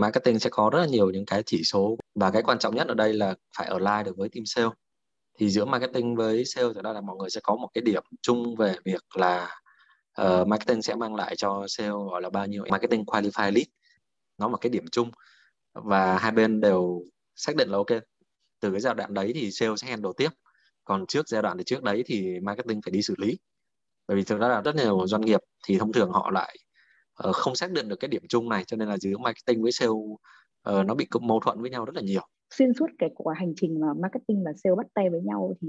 marketing sẽ có rất là nhiều những cái chỉ số và cái quan trọng nhất ở đây là phải ở align được với team sale. Thì giữa marketing với sale thì đó là mọi người sẽ có một cái điểm chung về việc là uh, marketing sẽ mang lại cho sale gọi là bao nhiêu? Marketing qualify lead nó là cái điểm chung. Và hai bên đều xác định là ok từ cái giai đoạn đấy thì sale sẽ handle tiếp. Còn trước giai đoạn thì trước đấy thì marketing phải đi xử lý. Bởi vì thực ra là rất nhiều doanh nghiệp thì thông thường họ lại uh, không xác định được cái điểm chung này cho nên là giữa marketing với sale uh, nó bị mâu thuẫn với nhau rất là nhiều. Xuyên suốt cái quả hành trình mà marketing và sale bắt tay với nhau thì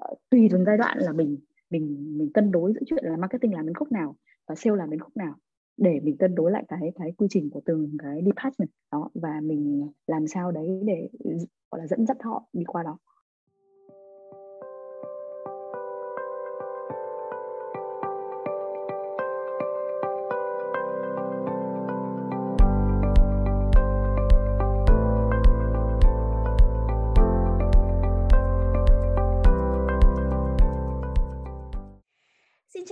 uh, tùy từng giai đoạn là mình mình mình cân đối giữa chuyện là marketing làm đến khúc nào và sale làm đến khúc nào để mình cân đối lại cái cái quy trình của từng cái department đó và mình làm sao đấy để gọi là dẫn dắt họ đi qua đó.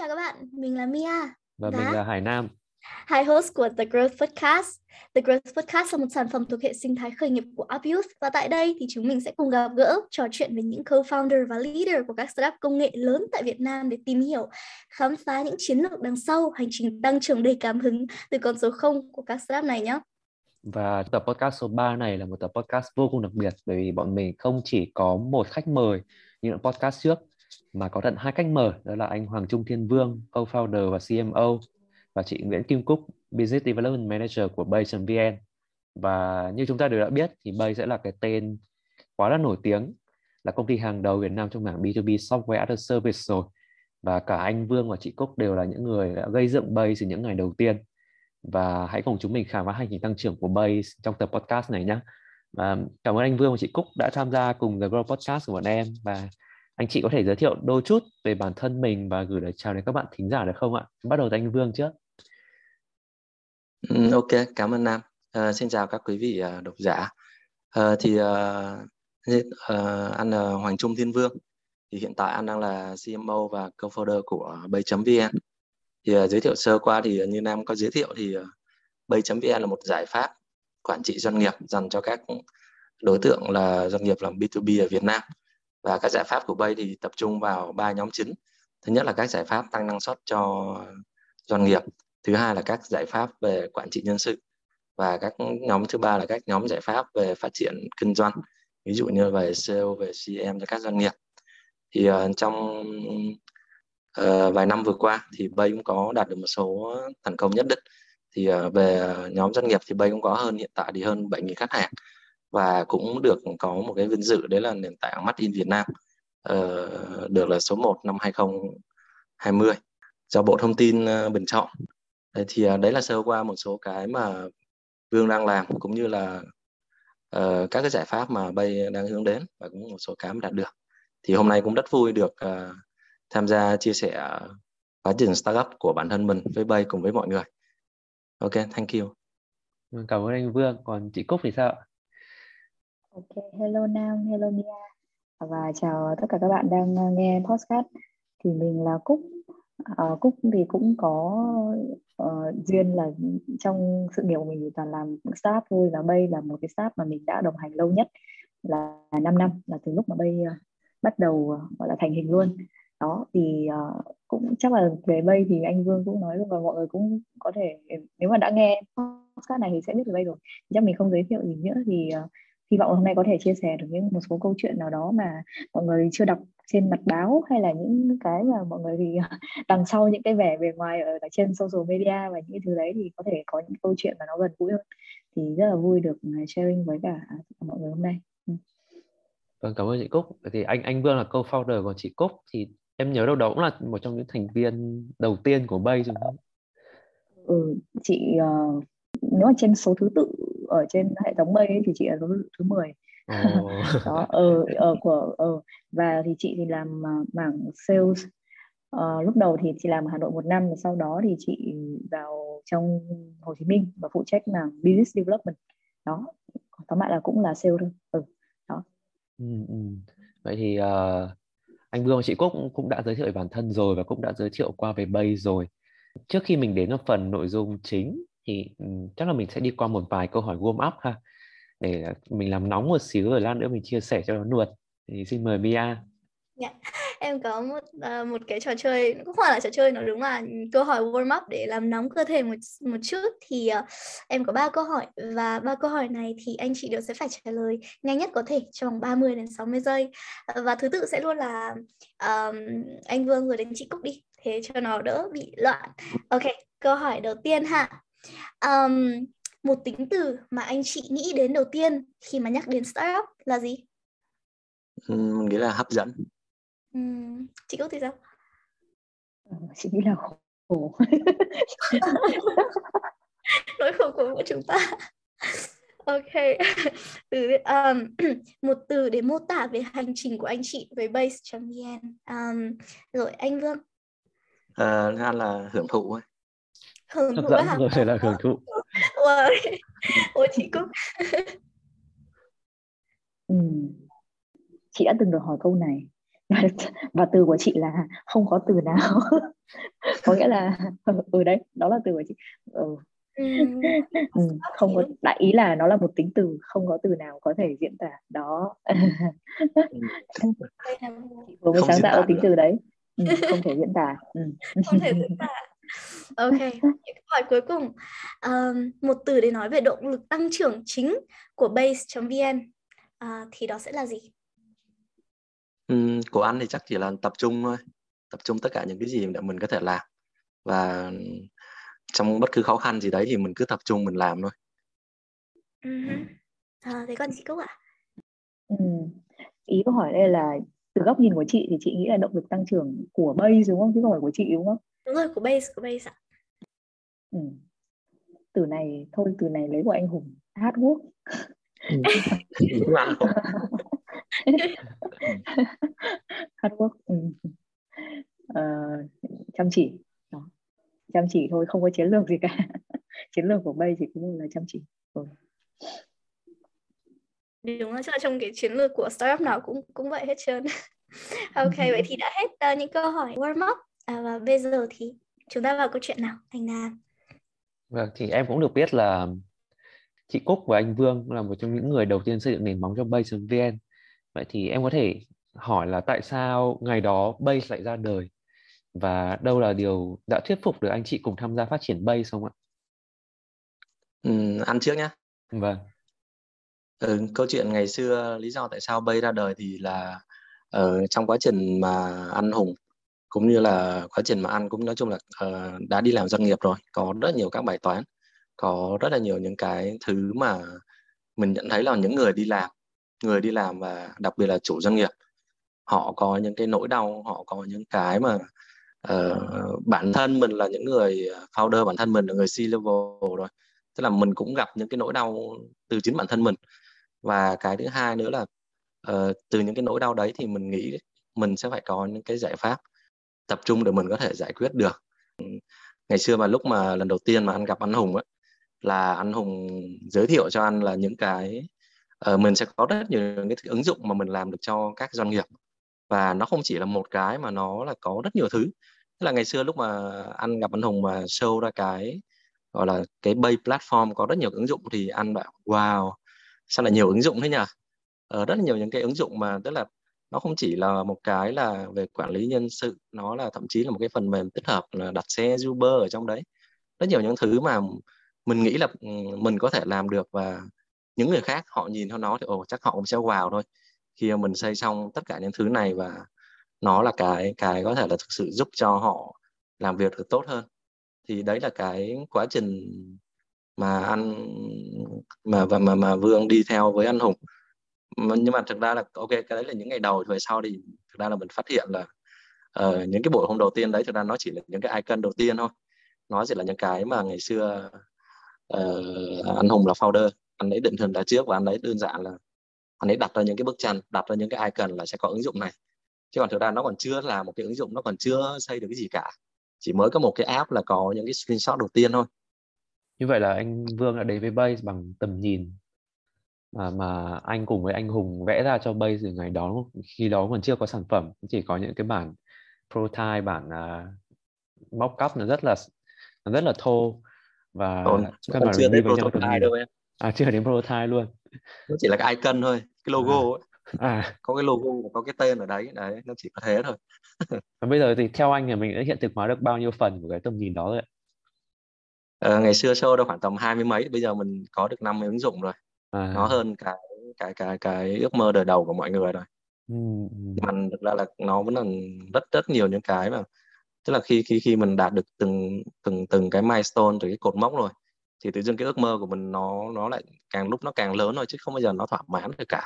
Chào các bạn, mình là Mia và, và mình là Hải Nam. Hai host của The Growth Podcast. The Growth Podcast là một sản phẩm thuộc hệ sinh thái khởi nghiệp của Up và tại đây thì chúng mình sẽ cùng gặp gỡ, trò chuyện với những co-founder và leader của các startup công nghệ lớn tại Việt Nam để tìm hiểu, khám phá những chiến lược đằng sau hành trình tăng trưởng đầy cảm hứng từ con số 0 của các startup này nhé. Và tập podcast số 3 này là một tập podcast vô cùng đặc biệt bởi vì bọn mình không chỉ có một khách mời như podcast trước mà có tận hai khách mời đó là anh Hoàng Trung Thiên Vương, co-founder và CMO và chị Nguyễn Kim Cúc, Business Development Manager của Bay.vn. Và như chúng ta đều đã biết thì Bay sẽ là cái tên quá là nổi tiếng là công ty hàng đầu Việt Nam trong mảng B2B Software as a Service rồi. Và cả anh Vương và chị Cúc đều là những người đã gây dựng Bay từ những ngày đầu tiên. Và hãy cùng chúng mình khám phá hành trình tăng trưởng của Bay trong tập podcast này nhé. Và cảm ơn anh Vương và chị Cúc đã tham gia cùng The Grow Podcast của bọn em và anh chị có thể giới thiệu đôi chút về bản thân mình và gửi lời chào đến các bạn thính giả được không ạ? Bắt đầu từ anh Vương trước. Ừ, ok, cảm ơn Nam. À, xin chào các quý vị uh, độc giả. À, thì uh, uh, anh là Hoàng Trung Thiên Vương. Thì hiện tại anh đang là CMO và co-founder của Bay.vn. Thì uh, giới thiệu sơ qua thì như Nam có giới thiệu thì uh, Bay.vn là một giải pháp quản trị doanh nghiệp dành cho các đối tượng là doanh nghiệp làm B2B ở Việt Nam và các giải pháp của Bay thì tập trung vào ba nhóm chính. Thứ nhất là các giải pháp tăng năng suất cho doanh nghiệp. Thứ hai là các giải pháp về quản trị nhân sự. Và các nhóm thứ ba là các nhóm giải pháp về phát triển kinh doanh. Ví dụ như về SEO về CM cho các doanh nghiệp. Thì uh, trong uh, vài năm vừa qua thì Bay cũng có đạt được một số thành công nhất định. Thì uh, về nhóm doanh nghiệp thì Bay cũng có hơn hiện tại thì hơn 7.000 khách hàng và cũng được có một cái vinh dự đấy là nền tảng Made in Việt Nam uh, ờ, được là số 1 năm 2020 do Bộ Thông tin uh, bình chọn. Thì uh, đấy là sơ qua một số cái mà Vương đang làm cũng như là uh, các cái giải pháp mà Bay đang hướng đến và cũng một số cái mà đạt được. Thì hôm nay cũng rất vui được uh, tham gia chia sẻ quá trình startup của bản thân mình với Bay cùng với mọi người. Ok, thank you. Cảm ơn anh Vương. Còn chị Cúc thì sao ạ? Ok, hello Nam, hello Mia và chào tất cả các bạn đang ờ, nghe podcast. Thì mình là Cúc. À, Cúc thì cũng có uh, duyên là trong sự nghiệp của mình toàn làm startup thôi và Bay là một cái startup mà mình đã đồng hành lâu nhất là 5 năm là từ lúc mà Bay uh, bắt đầu uh, gọi là thành hình luôn. Đó thì uh, cũng chắc là về Bay thì anh Vương cũng nói và mọi người cũng có thể nếu mà đã nghe podcast này thì sẽ biết về Bay rồi. Chắc mình không giới thiệu gì nữa thì uh, hy vọng hôm nay có thể chia sẻ được những một số câu chuyện nào đó mà mọi người chưa đọc trên mặt báo hay là những cái mà mọi người thì đằng sau những cái vẻ bề ngoài ở, trên social media và những thứ đấy thì có thể có những câu chuyện mà nó gần gũi hơn thì rất là vui được à, sharing với cả mọi người hôm nay. Ừ. Vâng, cảm ơn chị Cúc. Thì anh anh Vương là co-founder còn chị Cúc thì em nhớ đâu đó cũng là một trong những thành viên đầu tiên của Bay đúng không? Ừ, chị uh, nếu mà trên số thứ tự ở trên hệ thống bay ấy, thì chị là số thứ 10 oh. đó ở ờ, ở của ở ờ, và thì chị thì làm mảng sales. Uh, lúc đầu thì chị làm ở Hà Nội một năm và sau đó thì chị vào trong Hồ Chí Minh và phụ trách mảng business development. Đó tóm lại là cũng là sale thôi. Ừ đó. Ừ, ừ. vậy thì uh, anh Vương và chị Cúc cũng, cũng đã giới thiệu về bản thân rồi và cũng đã giới thiệu qua về Bay rồi. Trước khi mình đến vào phần nội dung chính thì chắc là mình sẽ đi qua một vài câu hỏi warm up ha để à, mình làm nóng một xíu rồi lát nữa mình chia sẻ cho nó nuột thì xin mời Bia Yeah. Em có một uh, một cái trò chơi cũng không phải là trò chơi nó đúng là ừ, câu hỏi warm up để làm nóng cơ thể một một chút thì uh, em có ba câu hỏi và ba câu hỏi này thì anh chị đều sẽ phải trả lời nhanh nhất có thể trong vòng 30 đến 60 giây uh, và thứ tự sẽ luôn là um, anh Vương rồi đến chị Cúc đi thế cho nó đỡ bị loạn. Ok, câu hỏi đầu tiên ha. Um, một tính từ mà anh chị nghĩ đến đầu tiên khi mà nhắc đến startup là gì? mình nghĩ là hấp dẫn Ừm, chị Cúc thì sao? Ờ, chị nghĩ là khổ. Nỗi khổ của chúng ta. Ok. từ um, một từ để mô tả về hành trình của anh chị với base.vn. Um, rồi anh Vương. Uh, là hưởng thụ ấy. Hưởng hấp thụ dẫn hả? rồi là hưởng thụ? Ôi, ôi chị Cúc. Ừ. Chị đã từng được hỏi câu này. Và từ của chị là không có từ nào. Có nghĩa là ừ đấy đó là từ của chị. Ừ. ừ, không có đại ý là nó là một tính từ không có từ nào có thể diễn tả. Đó. Chị vừa mới sáng tạo tính từ đấy. Ừ, không thể diễn tả. Ừ. không thể diễn tả ok câu hỏi cuối cùng um, một từ để nói về động lực tăng trưởng chính của base.vn uh, thì đó sẽ là gì Ừm, của anh thì chắc chỉ là tập trung thôi, tập trung tất cả những cái gì để mình có thể làm và trong bất cứ khó khăn gì đấy thì mình cứ tập trung mình làm thôi. Uh-huh. À, thế còn chị Cúc ạ? Ừ. Ý câu hỏi đây là từ góc nhìn của chị thì chị nghĩ là động lực tăng trưởng của base đúng không chứ không phải của chị đúng không? Đúng rồi, của base, của base ạ. Ừ. Từ này thôi từ này lấy của anh Hùng hard work. Ừ. hard work ừ. uh, chăm chỉ đó chăm chỉ thôi không có chiến lược gì cả chiến lược của bay chỉ có một là chăm chỉ ừ. đúng là chắc là trong cái chiến lược của startup nào cũng cũng vậy hết trơn ok vậy thì đã hết uh, những câu hỏi warm up à, và bây giờ thì chúng ta vào câu chuyện nào thành nam vâng thì em cũng được biết là chị Cúc và anh Vương là một trong những người đầu tiên xây dựng nền móng cho Base.vn vậy thì em có thể hỏi là tại sao ngày đó Base lại ra đời và đâu là điều đã thuyết phục được anh chị cùng tham gia phát triển Base không ạ? Ừ, ăn trước nhé. Vâng. Ừ, câu chuyện ngày xưa lý do tại sao Base ra đời thì là ở trong quá trình mà ăn Hùng cũng như là quá trình mà ăn cũng nói chung là uh, đã đi làm doanh nghiệp rồi có rất nhiều các bài toán có rất là nhiều những cái thứ mà mình nhận thấy là những người đi làm người đi làm và đặc biệt là chủ doanh nghiệp họ có những cái nỗi đau họ có những cái mà uh, bản thân mình là những người ờ, founder bản thân mình là người C level rồi. Tức là mình cũng gặp những cái nỗi đau từ chính bản thân mình. Và cái thứ hai nữa là uh, từ những cái nỗi đau đấy thì mình nghĩ mình sẽ phải có những cái giải pháp tập trung để mình có thể giải quyết được. Ngày xưa mà lúc mà lần đầu tiên mà anh gặp anh Hùng ấy là anh Hùng giới thiệu cho anh là những cái uh, mình sẽ có rất nhiều những cái ứng dụng mà mình làm được cho các doanh nghiệp. Và nó không chỉ là một cái mà nó là có rất nhiều thứ. Tức là ngày xưa lúc mà anh gặp anh Hùng mà show ra cái gọi là cái bay platform có rất nhiều ứng dụng thì anh bảo wow sao lại nhiều ứng dụng thế nhỉ? Ờ, rất là nhiều những cái ứng dụng mà tức là nó không chỉ là một cái là về quản lý nhân sự, nó là thậm chí là một cái phần mềm tích hợp là đặt xe Uber ở trong đấy. Rất nhiều những thứ mà mình nghĩ là ừ, mình có thể làm được và những người khác họ nhìn theo nó thì, ồ, chắc họ cũng sẽ vào thôi. Khi mình xây xong tất cả những thứ này và nó là cái cái có thể là thực sự giúp cho họ làm việc được tốt hơn. Thì đấy là cái quá trình mà anh, mà và mà mà Vương đi theo với anh Hùng nhưng mà thực ra là ok cái đấy là những ngày đầu về sau thì thực ra là mình phát hiện là uh, những cái buổi hôm đầu tiên đấy thực ra nó chỉ là những cái icon đầu tiên thôi. Nó chỉ là những cái mà ngày xưa uh, anh Hùng là founder anh ấy định hình ra trước và anh ấy đơn giản là anh ấy đặt ra những cái bức tranh đặt ra những cái icon là sẽ có ứng dụng này. Chứ còn thực ra nó còn chưa là một cái ứng dụng nó còn chưa xây được cái gì cả. Chỉ mới có một cái app là có những cái screenshot đầu tiên thôi. Như vậy là anh Vương đã đến với Base bằng tầm nhìn mà mà anh cùng với anh Hùng vẽ ra cho Base từ ngày đó khi đó còn chưa có sản phẩm chỉ có những cái bản prototype bản uh, mock up nó rất là nó rất là thô. Và còn, căn bản chưa đến prototype đâu em. À chưa đến prototype luôn. Nó chỉ là cái icon thôi cái logo à, ấy. à. Có cái logo có cái tên ở đấy đấy nó chỉ có thế thôi. Và bây giờ thì theo anh thì mình đã hiện thực hóa được bao nhiêu phần của cái tầm nhìn đó rồi ạ? Ờ, ngày xưa show đâu khoảng tầm hai mươi mấy bây giờ mình có được 50 ứng dụng rồi nó à. hơn cái cái cái cái ước mơ đời đầu của mọi người rồi. Ừ, ừ, nhưng mà thực ra là nó vẫn là rất rất nhiều những cái mà tức là khi khi khi mình đạt được từng từng từng cái milestone từ cái cột mốc rồi thì tự dưng cái ước mơ của mình nó nó lại càng lúc nó càng lớn thôi chứ không bao giờ nó thỏa mãn được cả.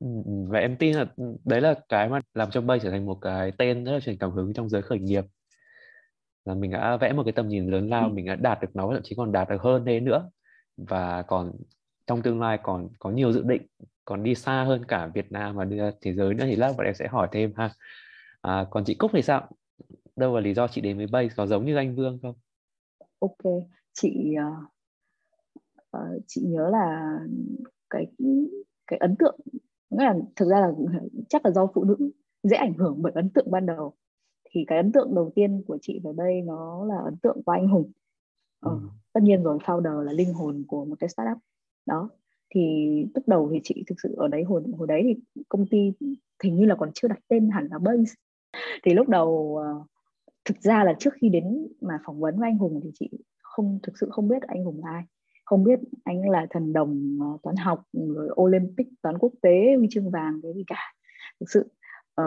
Ừ, ừ. và em tin là đấy là cái mà làm cho Bay trở thành một cái tên rất là truyền cảm hứng trong giới khởi nghiệp. Là mình đã vẽ một cái tầm nhìn lớn lao Ừ. mình đã đạt được nó thậm chí còn đạt được hơn thế nữa và còn trong tương lai còn có nhiều dự định còn đi xa hơn cả Việt Nam và thế giới nữa thì lát bọn em sẽ hỏi thêm ha. À, còn chị Cúc thì sao? Đâu là lý do chị đến với Bay? Có giống như anh Vương không? Ok chị uh, chị nhớ là cái cái ấn tượng nghĩa là thực ra là chắc là do phụ nữ dễ ảnh hưởng bởi ấn tượng ban đầu. Thì cái ấn tượng đầu tiên của chị về đây nó là ấn tượng của anh Hùng ờ, ừ. tất nhiên rồi founder là linh hồn của một cái startup. Đó thì lúc đầu thì chị thực sự ở đấy hồi hồi đấy thì công ty hình như là còn chưa đặt tên hẳn là base. Thì lúc đầu ờ, thực ra là trước khi đến mà phỏng vấn với anh Hùng thì chị không thực sự không biết anh Hùng là ai. Không biết anh là thần đồng ờ, toán học rồi Olympic toán quốc tế huy chương vàng cái gì cả. Thực sự Ờ,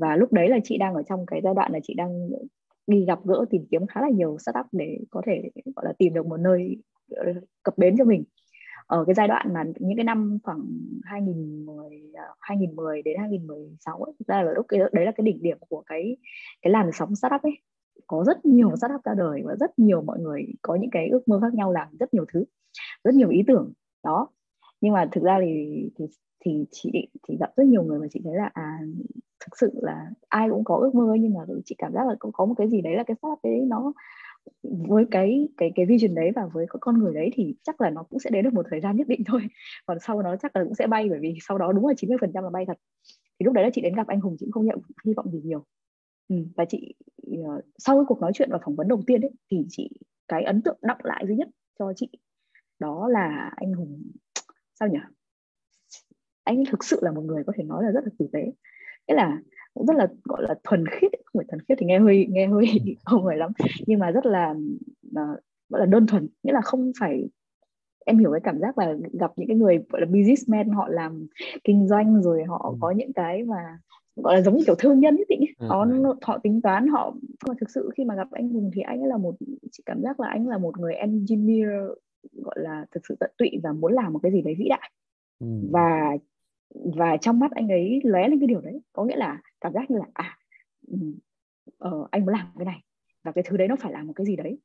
và lúc đấy là chị đang ở trong cái giai đoạn là chị đang đi gặp gỡ tìm kiếm khá là nhiều startup để có thể gọi là tìm được một nơi ờ, cập bến cho mình. Ở cái giai đoạn mà những cái năm khoảng 2010 à, 2010 đến 2016 ấy, ra là lúc cái đấy là cái đỉnh điểm của cái cái làn sóng startup ấy. Có rất nhiều startup ra đời và rất nhiều mọi người có những cái ước mơ khác nhau làm rất nhiều thứ rất nhiều ý tưởng. Đó. Nhưng mà thực ra thì thì thì chị thì gặp rất nhiều người mà chị thấy là à thực sự là ai cũng có ước mơ nhưng mà chị cảm giác là có, có một cái gì đấy là cái startup đấy nó với cái cái cái vision đấy và với con người đấy thì chắc là nó cũng sẽ đến được một thời gian nhất định thôi. Còn sau đó chắc là cũng sẽ bay bởi vì sau đó đúng là 90 phần trăm là bay thật. Thì lúc đấy là chị đến gặp anh Hùng chị cũng không nhận hy vọng gì nhiều. Ừ, và chị ờ, sau cái cuộc nói chuyện và phỏng vấn đầu tiên ấy thì chị cái ấn tượng đọng lại duy nhất cho chị đó là anh Hùng sao nhỉ? Anh thực sự là một người có thể nói là rất là tử tế nghĩa là cũng rất là gọi là thuần khiết không phải thuần khiết thì nghe hơi nghe hơi không phải lắm nhưng mà rất là uh, gọi là đơn thuần nghĩa là không phải em hiểu cái cảm giác là gặp những cái người gọi là businessman họ làm kinh doanh rồi họ ừ. có những cái mà gọi là giống như kiểu thương nhân ấy tị ừ. họ họ tính toán họ mà thực sự khi mà gặp anh Hùng thì anh ấy là một chị cảm giác là anh là một người engineer gọi là thực sự tận tụy và muốn làm một cái gì đấy vĩ đại ừ. và và trong mắt anh ấy lóe lên cái điều đấy. Có nghĩa là cảm giác như là à uh, anh muốn làm cái này. Và cái thứ đấy nó phải là một cái gì đấy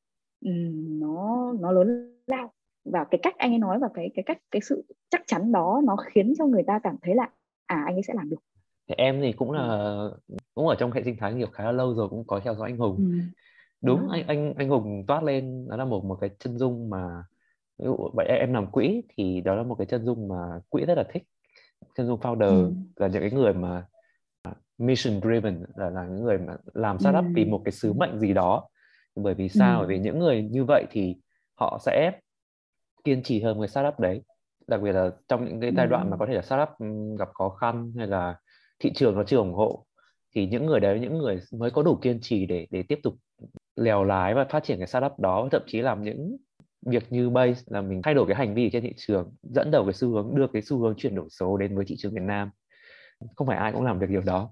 um, nó nó lớn lao. Và cái cách anh ấy nói và cái cái cách cái sự chắc chắn đó nó khiến cho người ta cảm thấy là à anh ấy sẽ làm được. Thì em thì cũng là cũng ở trong hệ sinh thái nghiệp khá là lâu rồi cũng có theo dõi anh Hùng. Ừ. đúng. anh anh anh Hùng toát lên đó là một một cái chân dung mà ví dụ vậy em làm quỹ thì đó là một cái chân dung mà quỹ rất là thích chân dung founder ừ. là những cái người mà mission driven là là những người mà làm startup ừ. vì một cái sứ mệnh gì đó bởi vì sao ừ. bởi vì những người như vậy thì họ sẽ kiên trì hơn với startup đấy đặc biệt là trong những cái giai đoạn mà có thể là startup gặp khó khăn hay là thị trường nó chưa ủng hộ thì những người đấy những người mới có đủ kiên trì để để tiếp tục lèo lái và phát triển cái startup đó thậm chí làm những việc như base là mình thay đổi cái hành vi trên thị trường, dẫn đầu cái xu hướng, đưa cái xu hướng chuyển đổi số đến với thị trường Việt Nam. Không phải ai cũng làm được điều đó.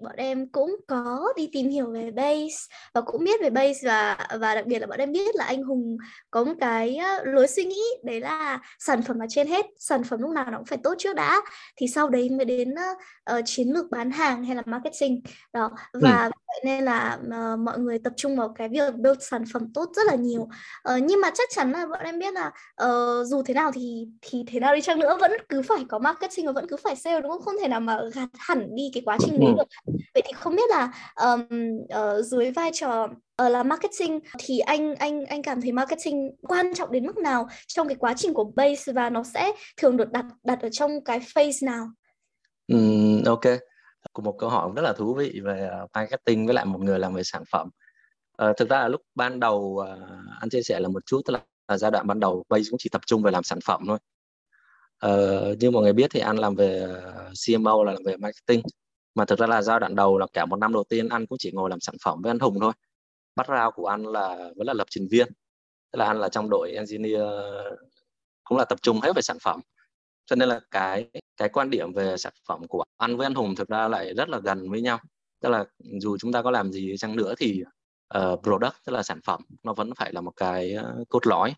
Bọn em cũng có đi tìm hiểu về base và cũng biết về base và và đặc biệt là bọn em biết là anh Hùng có một cái lối suy nghĩ đấy là sản phẩm là trên hết sản phẩm lúc nào nó cũng phải tốt trước đã. Thì sau đấy mới đến uh, chiến lược bán hàng hay là marketing. Đó và ừ. vậy nên là uh, mọi người tập trung vào cái việc build sản phẩm tốt rất là nhiều. Uh, nhưng mà chắc chắn là bọn em biết là uh, dù thế nào thì thì thế nào đi chăng nữa vẫn cứ phải có marketing và vẫn cứ phải sale đúng không? Không thể nào mà gạt hẳn đi cái quá trình đấy được vậy thì không biết là um, uh, dưới vai trò uh, là marketing thì anh anh anh cảm thấy marketing quan trọng đến mức nào trong cái quá trình của base và nó sẽ thường được đặt đặt ở trong cái phase nào? Um, ok, của một câu hỏi rất là thú vị về ờ, marketing với lại một người làm về sản phẩm. Uh, thực ra là lúc ban đầu uh, anh chia sẻ là một chút tức là, là giai đoạn ban đầu base cũng chỉ tập trung về làm sản phẩm thôi Uh, như mọi người biết thì anh làm về CMO là làm về marketing mà thực ra là giai đoạn đầu là cả một năm đầu tiên anh cũng chỉ ngồi làm sản phẩm với anh Hùng thôi. Bắt rao của anh là vẫn là lập trình viên. Tức là anh là trong đội engineer cũng là tập trung hết về sản phẩm. Cho nên là cái cái quan điểm về sản phẩm của anh với anh Hùng thực ra lại rất là gần với nhau. Tức là dù chúng ta có làm gì chăng nữa thì uh, product tức là sản phẩm nó vẫn phải là một cái ờ, cốt lõi.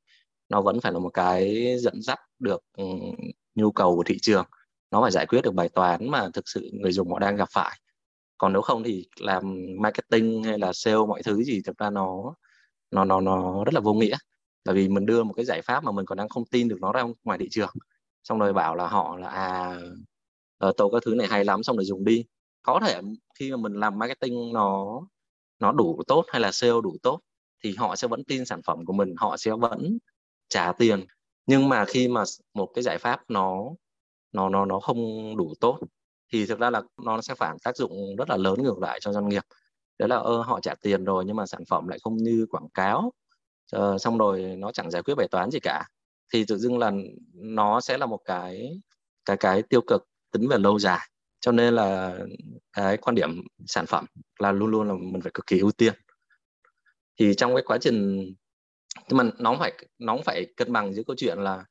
Nó vẫn phải là một cái dẫn dắt được um, nhu cầu của thị trường nó phải giải quyết được bài toán mà thực sự người dùng họ đang gặp phải. Còn nếu không thì làm marketing hay là sale mọi thứ gì, thực ra nó nó nó nó rất là vô nghĩa. Bởi vì mình đưa một cái giải pháp mà mình còn đang không tin được nó ra ngoài thị trường. Xong rồi bảo là họ là à ờ, tôi có thứ này hay lắm, xong rồi dùng đi. Có thể khi mà mình làm marketing nó nó đủ tốt hay là sale đủ tốt thì họ sẽ vẫn tin sản phẩm của mình, họ sẽ vẫn trả tiền. Nhưng mà khi mà một cái giải pháp nó nó nó nó không đủ tốt thì thực ra là nó sẽ phản tác dụng rất là lớn ngược lại cho doanh nghiệp. Đấy là ơ họ trả tiền rồi nhưng mà sản phẩm lại không như quảng cáo ờ, xong rồi nó chẳng giải quyết bài toán gì cả. Thì tự dưng là nó sẽ là một cái cái cái tiêu cực tính về lâu dài. Cho nên là cái quan điểm sản phẩm là luôn luôn là mình phải cực kỳ ưu tiên. Thì trong cái quá trình nhưng mà nó phải nó phải cân bằng giữa câu chuyện là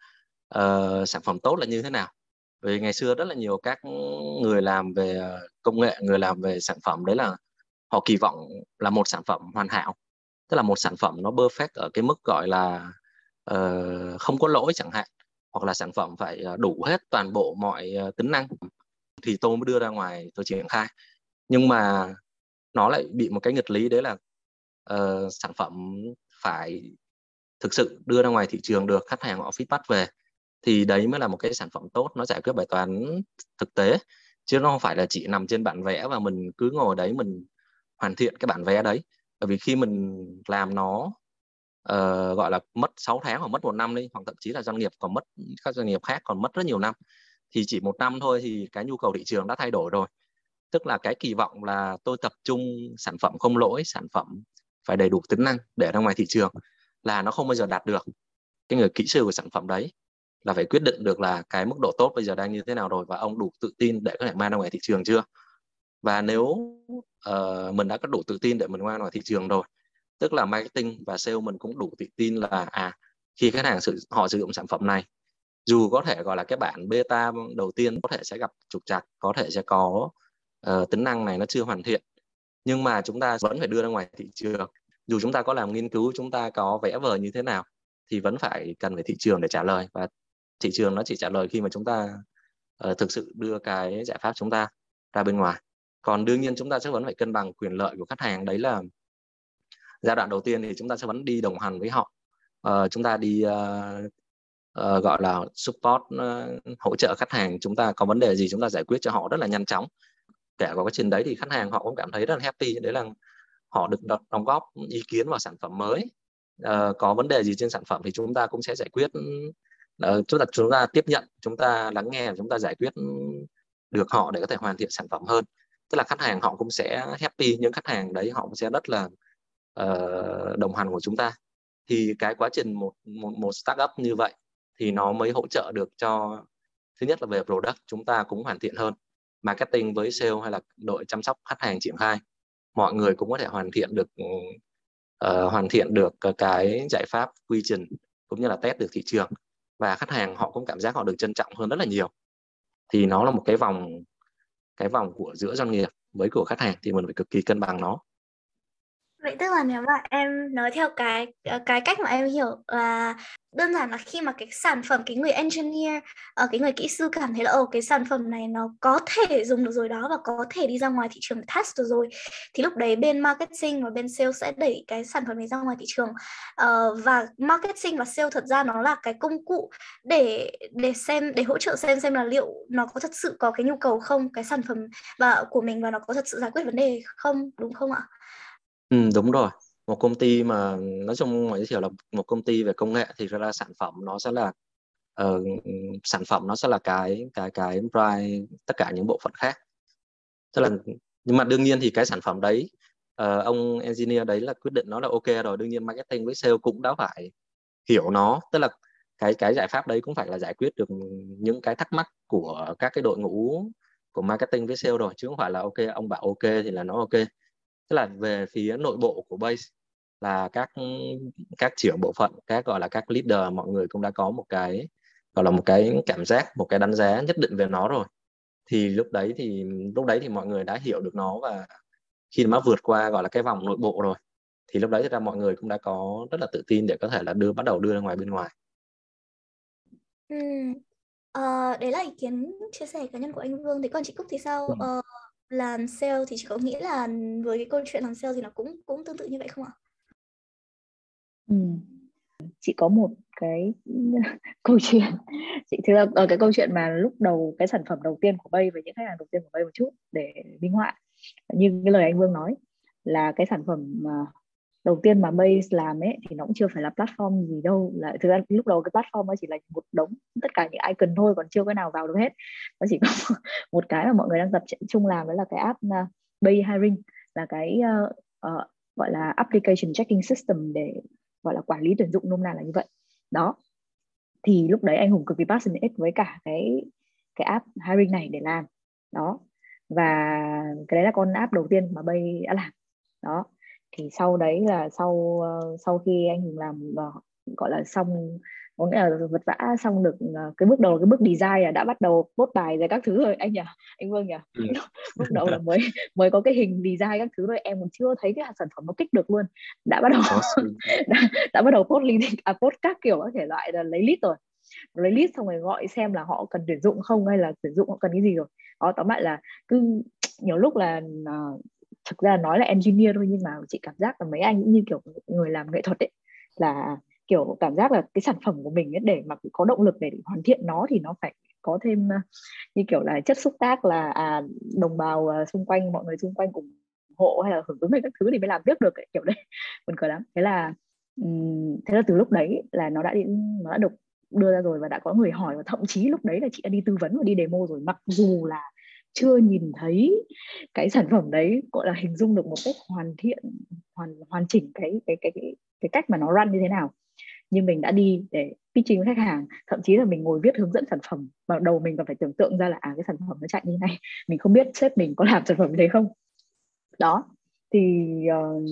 uh, sản phẩm tốt là như thế nào vì ngày xưa rất là nhiều các người làm về ờ, công nghệ người làm về sản phẩm. Đấy là họ kỳ vọng là một sản phẩm hoàn hảo. Tức là một sản phẩm nó perfect ở cái mức gọi là uh, không có lỗi chẳng hạn. Hoặc là sản phẩm phải ờ, đủ hết toàn bộ mọi tính năng. Thì tôi mới đưa ra ngoài tôi triển khai. Nhưng mà nó lại bị một cái nghịch lý đấy là uh, sản phẩm phải thực sự đưa ra ngoài thị trường được. Khách hàng họ feedback về thì đấy mới là một cái sản phẩm tốt nó giải quyết bài toán thực tế. Chứ nó không phải là chỉ nằm trên bản vẽ và mình cứ ngồi đấy mình hoàn thiện cái bản vẽ đấy. Bởi vì khi mình làm nó uh, gọi là mất 6 tháng hoặc mất một năm đi hoặc thậm chí là doanh nghiệp còn mất các doanh nghiệp khác còn mất rất nhiều năm thì chỉ một năm thôi thì cái nhu cầu thị trường đã thay đổi rồi. Tức là cái kỳ vọng là tôi tập trung sản phẩm không lỗi sản phẩm phải đầy đủ tính năng để ra ngoài thị trường là nó không bao giờ đạt được cái người kỹ sư của sản phẩm đấy là phải quyết định được là cái mức độ tốt bây giờ đang như thế nào rồi và ông đủ tự tin để có thể mang ra ngoài thị trường chưa? Và nếu uh, mình đã có đủ tự tin để mình mang ngoài thị trường rồi tức là marketing và sale mình cũng đủ tự tin là à khi khách hàng sử, họ sử dụng sản phẩm này dù có thể gọi là cái bản beta đầu tiên có thể sẽ gặp trục trặc có thể sẽ có uh, tính năng này nó chưa hoàn thiện nhưng mà chúng ta vẫn phải đưa ra ngoài thị trường. Dù chúng ta có làm nghiên cứu chúng ta có vẽ vời như thế nào thì vẫn phải cần phải thị trường để trả lời và thị trường nó chỉ trả lời khi mà chúng ta uh, thực sự đưa cái giải pháp chúng ta ra bên ngoài. Còn đương nhiên chúng ta sẽ vẫn phải cân bằng quyền lợi của khách hàng. Đấy là giai đoạn đầu tiên thì chúng ta sẽ vẫn đi đồng hành với họ. Uh, chúng ta đi uh, uh, gọi là support uh, hỗ trợ khách hàng. Chúng ta có vấn đề gì chúng ta giải quyết cho họ rất là nhanh chóng. Kể có quá trình đấy thì khách hàng họ cũng cảm thấy rất là happy. Đấy là họ được đóng góp ý kiến vào sản phẩm mới. Uh, có vấn đề gì trên sản phẩm thì chúng ta cũng sẽ giải quyết Ờ, chúng ta chúng ta tiếp nhận chúng ta lắng nghe chúng ta giải quyết được họ để có thể hoàn thiện sản phẩm hơn. Tức là khách hàng họ cũng sẽ happy những khách hàng đấy họ cũng sẽ rất là uh, đồng hành của chúng ta. Thì cái quá trình một một một startup như vậy thì nó mới hỗ trợ được cho thứ nhất là về product chúng ta cũng hoàn thiện hơn. Marketing với sale hay là đội chăm sóc khách hàng triển khai mọi người cũng có thể hoàn thiện được uh, hoàn thiện được cái giải pháp quy trình cũng như là test được thị trường và khách hàng họ cũng cảm giác họ được trân trọng hơn rất là nhiều. Thì nó là một cái vòng cái vòng của giữa doanh nghiệp với của khách hàng thì mình phải cực kỳ cân bằng nó. Vậy tức là nếu mà em nói theo cái ờ, cái cách mà em hiểu là đơn giản là khi mà cái sản phẩm cái người engineer ở cái người kỹ sư cảm thấy là ồ cái sản phẩm này nó có thể dùng được rồi đó và có thể đi ra ngoài thị trường test được rồi thì lúc đấy bên marketing và bên sale sẽ đẩy cái sản phẩm này ra ngoài thị trường uh, và marketing và sale thật ra nó là cái công cụ để để xem để hỗ trợ xem xem là liệu nó có thật sự có cái nhu cầu không cái sản phẩm và của mình và nó có thật sự giải quyết vấn đề không đúng không ạ? Ừ, đúng rồi. Một công ty mà nói chung mà giới thiệu là một công ty về công nghệ thì ra là sản phẩm nó sẽ là ờ, sản phẩm nó sẽ là cái cái cái drive tất cả những bộ phận khác. Tức là nhưng mà đương nhiên thì cái sản phẩm đấy ờ, ông engineer đấy là quyết định nó là ok rồi, đương nhiên marketing với sale cũng đã phải hiểu nó, tức là cái cái giải pháp đấy cũng phải là giải quyết được những cái thắc mắc của các cái đội ngũ của marketing với sale rồi chứ không phải là ok ông bảo ok thì là nó ok tức là về phía nội bộ của base là các các trưởng bộ phận các gọi là các leader mọi người cũng đã có một cái gọi là một cái cảm giác một cái đánh giá nhất định về nó rồi thì lúc đấy thì lúc đấy thì mọi người đã hiểu được nó và khi mà vượt qua gọi là cái vòng nội bộ rồi thì lúc đấy thì ra mọi người cũng đã có rất là tự tin để có thể là đưa bắt đầu đưa ra ngoài bên ngoài. Ừ. Ờ, đấy là ý kiến chia sẻ cá nhân của anh Vương. Thế còn chị Cúc thì sao? Ừ. Ờ, làm sale thì chị có nghĩ là với cái câu chuyện làm sale thì nó cũng cũng tương tự như vậy không ạ? Ừ. Chị có một cái câu chuyện chị thực ra ở cái câu chuyện mà lúc đầu, cái sản phẩm đầu tiên của Bay với những khách hàng đầu tiên của Bay một chút để minh họa như cái lời anh Vương nói là cái sản phẩm mà đầu tiên mà Base làm ấy thì nó cũng chưa phải là platform gì đâu. Là thực ra lúc đầu cái platform nó chỉ là một đống tất cả những icon thôi còn chưa cái nào vào được hết. Nó chỉ có một cái mà mọi người đang tập trung làm đó là cái app à, Bay Hiring là cái uh, uh, gọi là application checking system để gọi là quản lý tuyển dụng nôm na là như vậy. Đó. Thì lúc đấy anh hùng cực kỳ passionate với cả cái cái app hiring này để làm. Đó. Và cái đấy là con app đầu tiên mà Bay đã làm. Đó thì sau đấy là sau uh, sau khi anh hùng làm uh, gọi là xong có nghĩa là vật vã xong được uh, cái bước đầu cái bước design là đã bắt đầu post bài rồi các thứ rồi anh nhỉ? Anh Vương nhỉ? Ừ. bước đầu là mới mới có cái hình design các thứ rồi em còn chưa thấy cái sản phẩm nó kích được luôn. Đã bắt đầu đã, đã bắt đầu post link à, post các kiểu các thể loại là lấy list rồi. Lấy list xong rồi gọi xem là họ cần tuyển dụng không hay là tuyển dụng họ cần cái gì rồi. Đó tóm lại là cứ nhiều lúc là uh, thực ra nói là engineer thôi nhưng mà chị cảm giác là mấy anh cũng như kiểu người làm nghệ thuật ấy là kiểu cảm giác là cái sản phẩm của mình ấy, để mà có động lực để hoàn thiện nó thì nó phải có thêm ờ, như kiểu là chất xúc tác là à, đồng bào ờ, xung quanh mọi người xung quanh ủng hộ hay là hưởng ứng hay các thứ thì mới làm tiếp được ấy, kiểu đấy buồn cười lắm. Thế là thế là từ lúc đấy là nó đã đi nó đã được đưa ra rồi và đã có người hỏi và thậm chí lúc đấy là chị đã đi tư vấn và đi demo rồi mặc dù là chưa nhìn thấy cái sản phẩm đấy gọi là hình dung được một cách hoàn thiện hoàn hoàn chỉnh cái cái cái cái, cái cách mà nó run như thế nào. Nhưng mình đã đi để pitching với khách hàng thậm chí là mình ngồi viết hướng dẫn sản phẩm vào đầu mình còn phải tưởng tượng ra là à cái sản phẩm nó chạy như này mình không biết sếp mình có làm sản phẩm như thế không. Đó thì uh,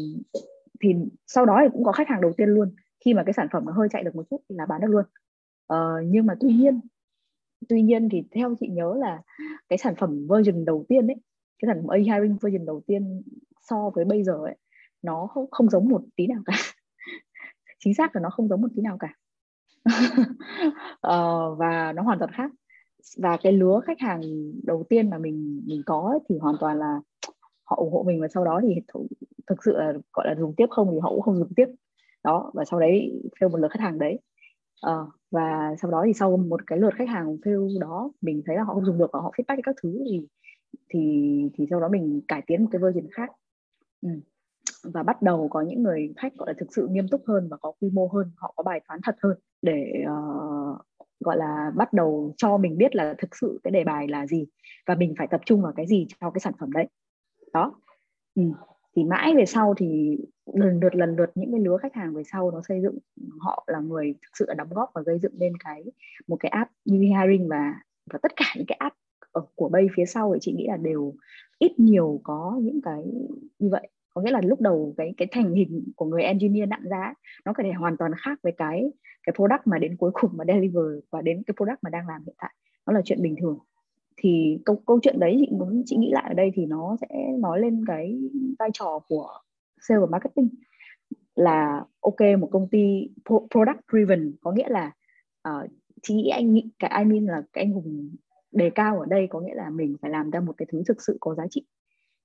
thì sau đó thì cũng có khách hàng đầu tiên luôn. Khi mà cái sản phẩm nó hơi chạy được một chút thì là bán được luôn. Uh, nhưng mà tuy nhiên tuy nhiên thì theo chị nhớ là cái sản phẩm version đầu tiên ấy cái sản phẩm A hiring version đầu tiên so với bây giờ ấy nó không, không giống một tí nào cả. Chính xác là nó không giống một tí nào cả. Uh, và nó hoàn toàn khác. Và cái lứa khách hàng đầu tiên mà mình mình có ấy, thì hoàn toàn là họ ủng hộ mình và sau đó thì th- thực sự là gọi là dùng tiếp không thì họ cũng không dùng tiếp. Đó và sau đấy theo một lượt khách hàng đấy. Uh, và sau đó thì sau một cái lượt khách hàng fail đó mình thấy là họ không dùng được và họ feedback các thứ thì thì thì sau đó mình cải tiến một cái version khác. Ừ. và bắt đầu có những người khách gọi là thực sự nghiêm túc hơn và có quy mô hơn họ có bài toán thật hơn để uh, gọi là bắt đầu cho mình biết là thực sự cái đề bài là gì và mình phải tập trung vào cái gì cho cái sản phẩm đấy. Đó. Ừ thì mãi về sau thì lần lượt lần lượt những cái lứa khách hàng về sau nó xây dựng, họ là người thực sự đóng góp và gây dựng lên cái, một cái app như hiring và và tất cả những cái app ở, của bay phía sau thì chị nghĩ là đều ít nhiều có những cái như vậy. Có nghĩa là lúc đầu cái cái thành hình của người engineer nặng giá nó có thể hoàn toàn khác với cái cái product mà đến cuối cùng mà deliver và đến cái product mà đang làm hiện tại. Nó là chuyện bình thường thì câu câu chuyện đấy chị muốn chị nghĩ lại ở đây thì nó sẽ nói lên cái vai trò của sale và marketing. Là ok một công ty product driven có nghĩa là uh, chị nghĩ anh nghĩ cái I mean là cái anh hùng đề cao ở đây có nghĩa là mình phải làm ra một cái thứ thực sự có giá trị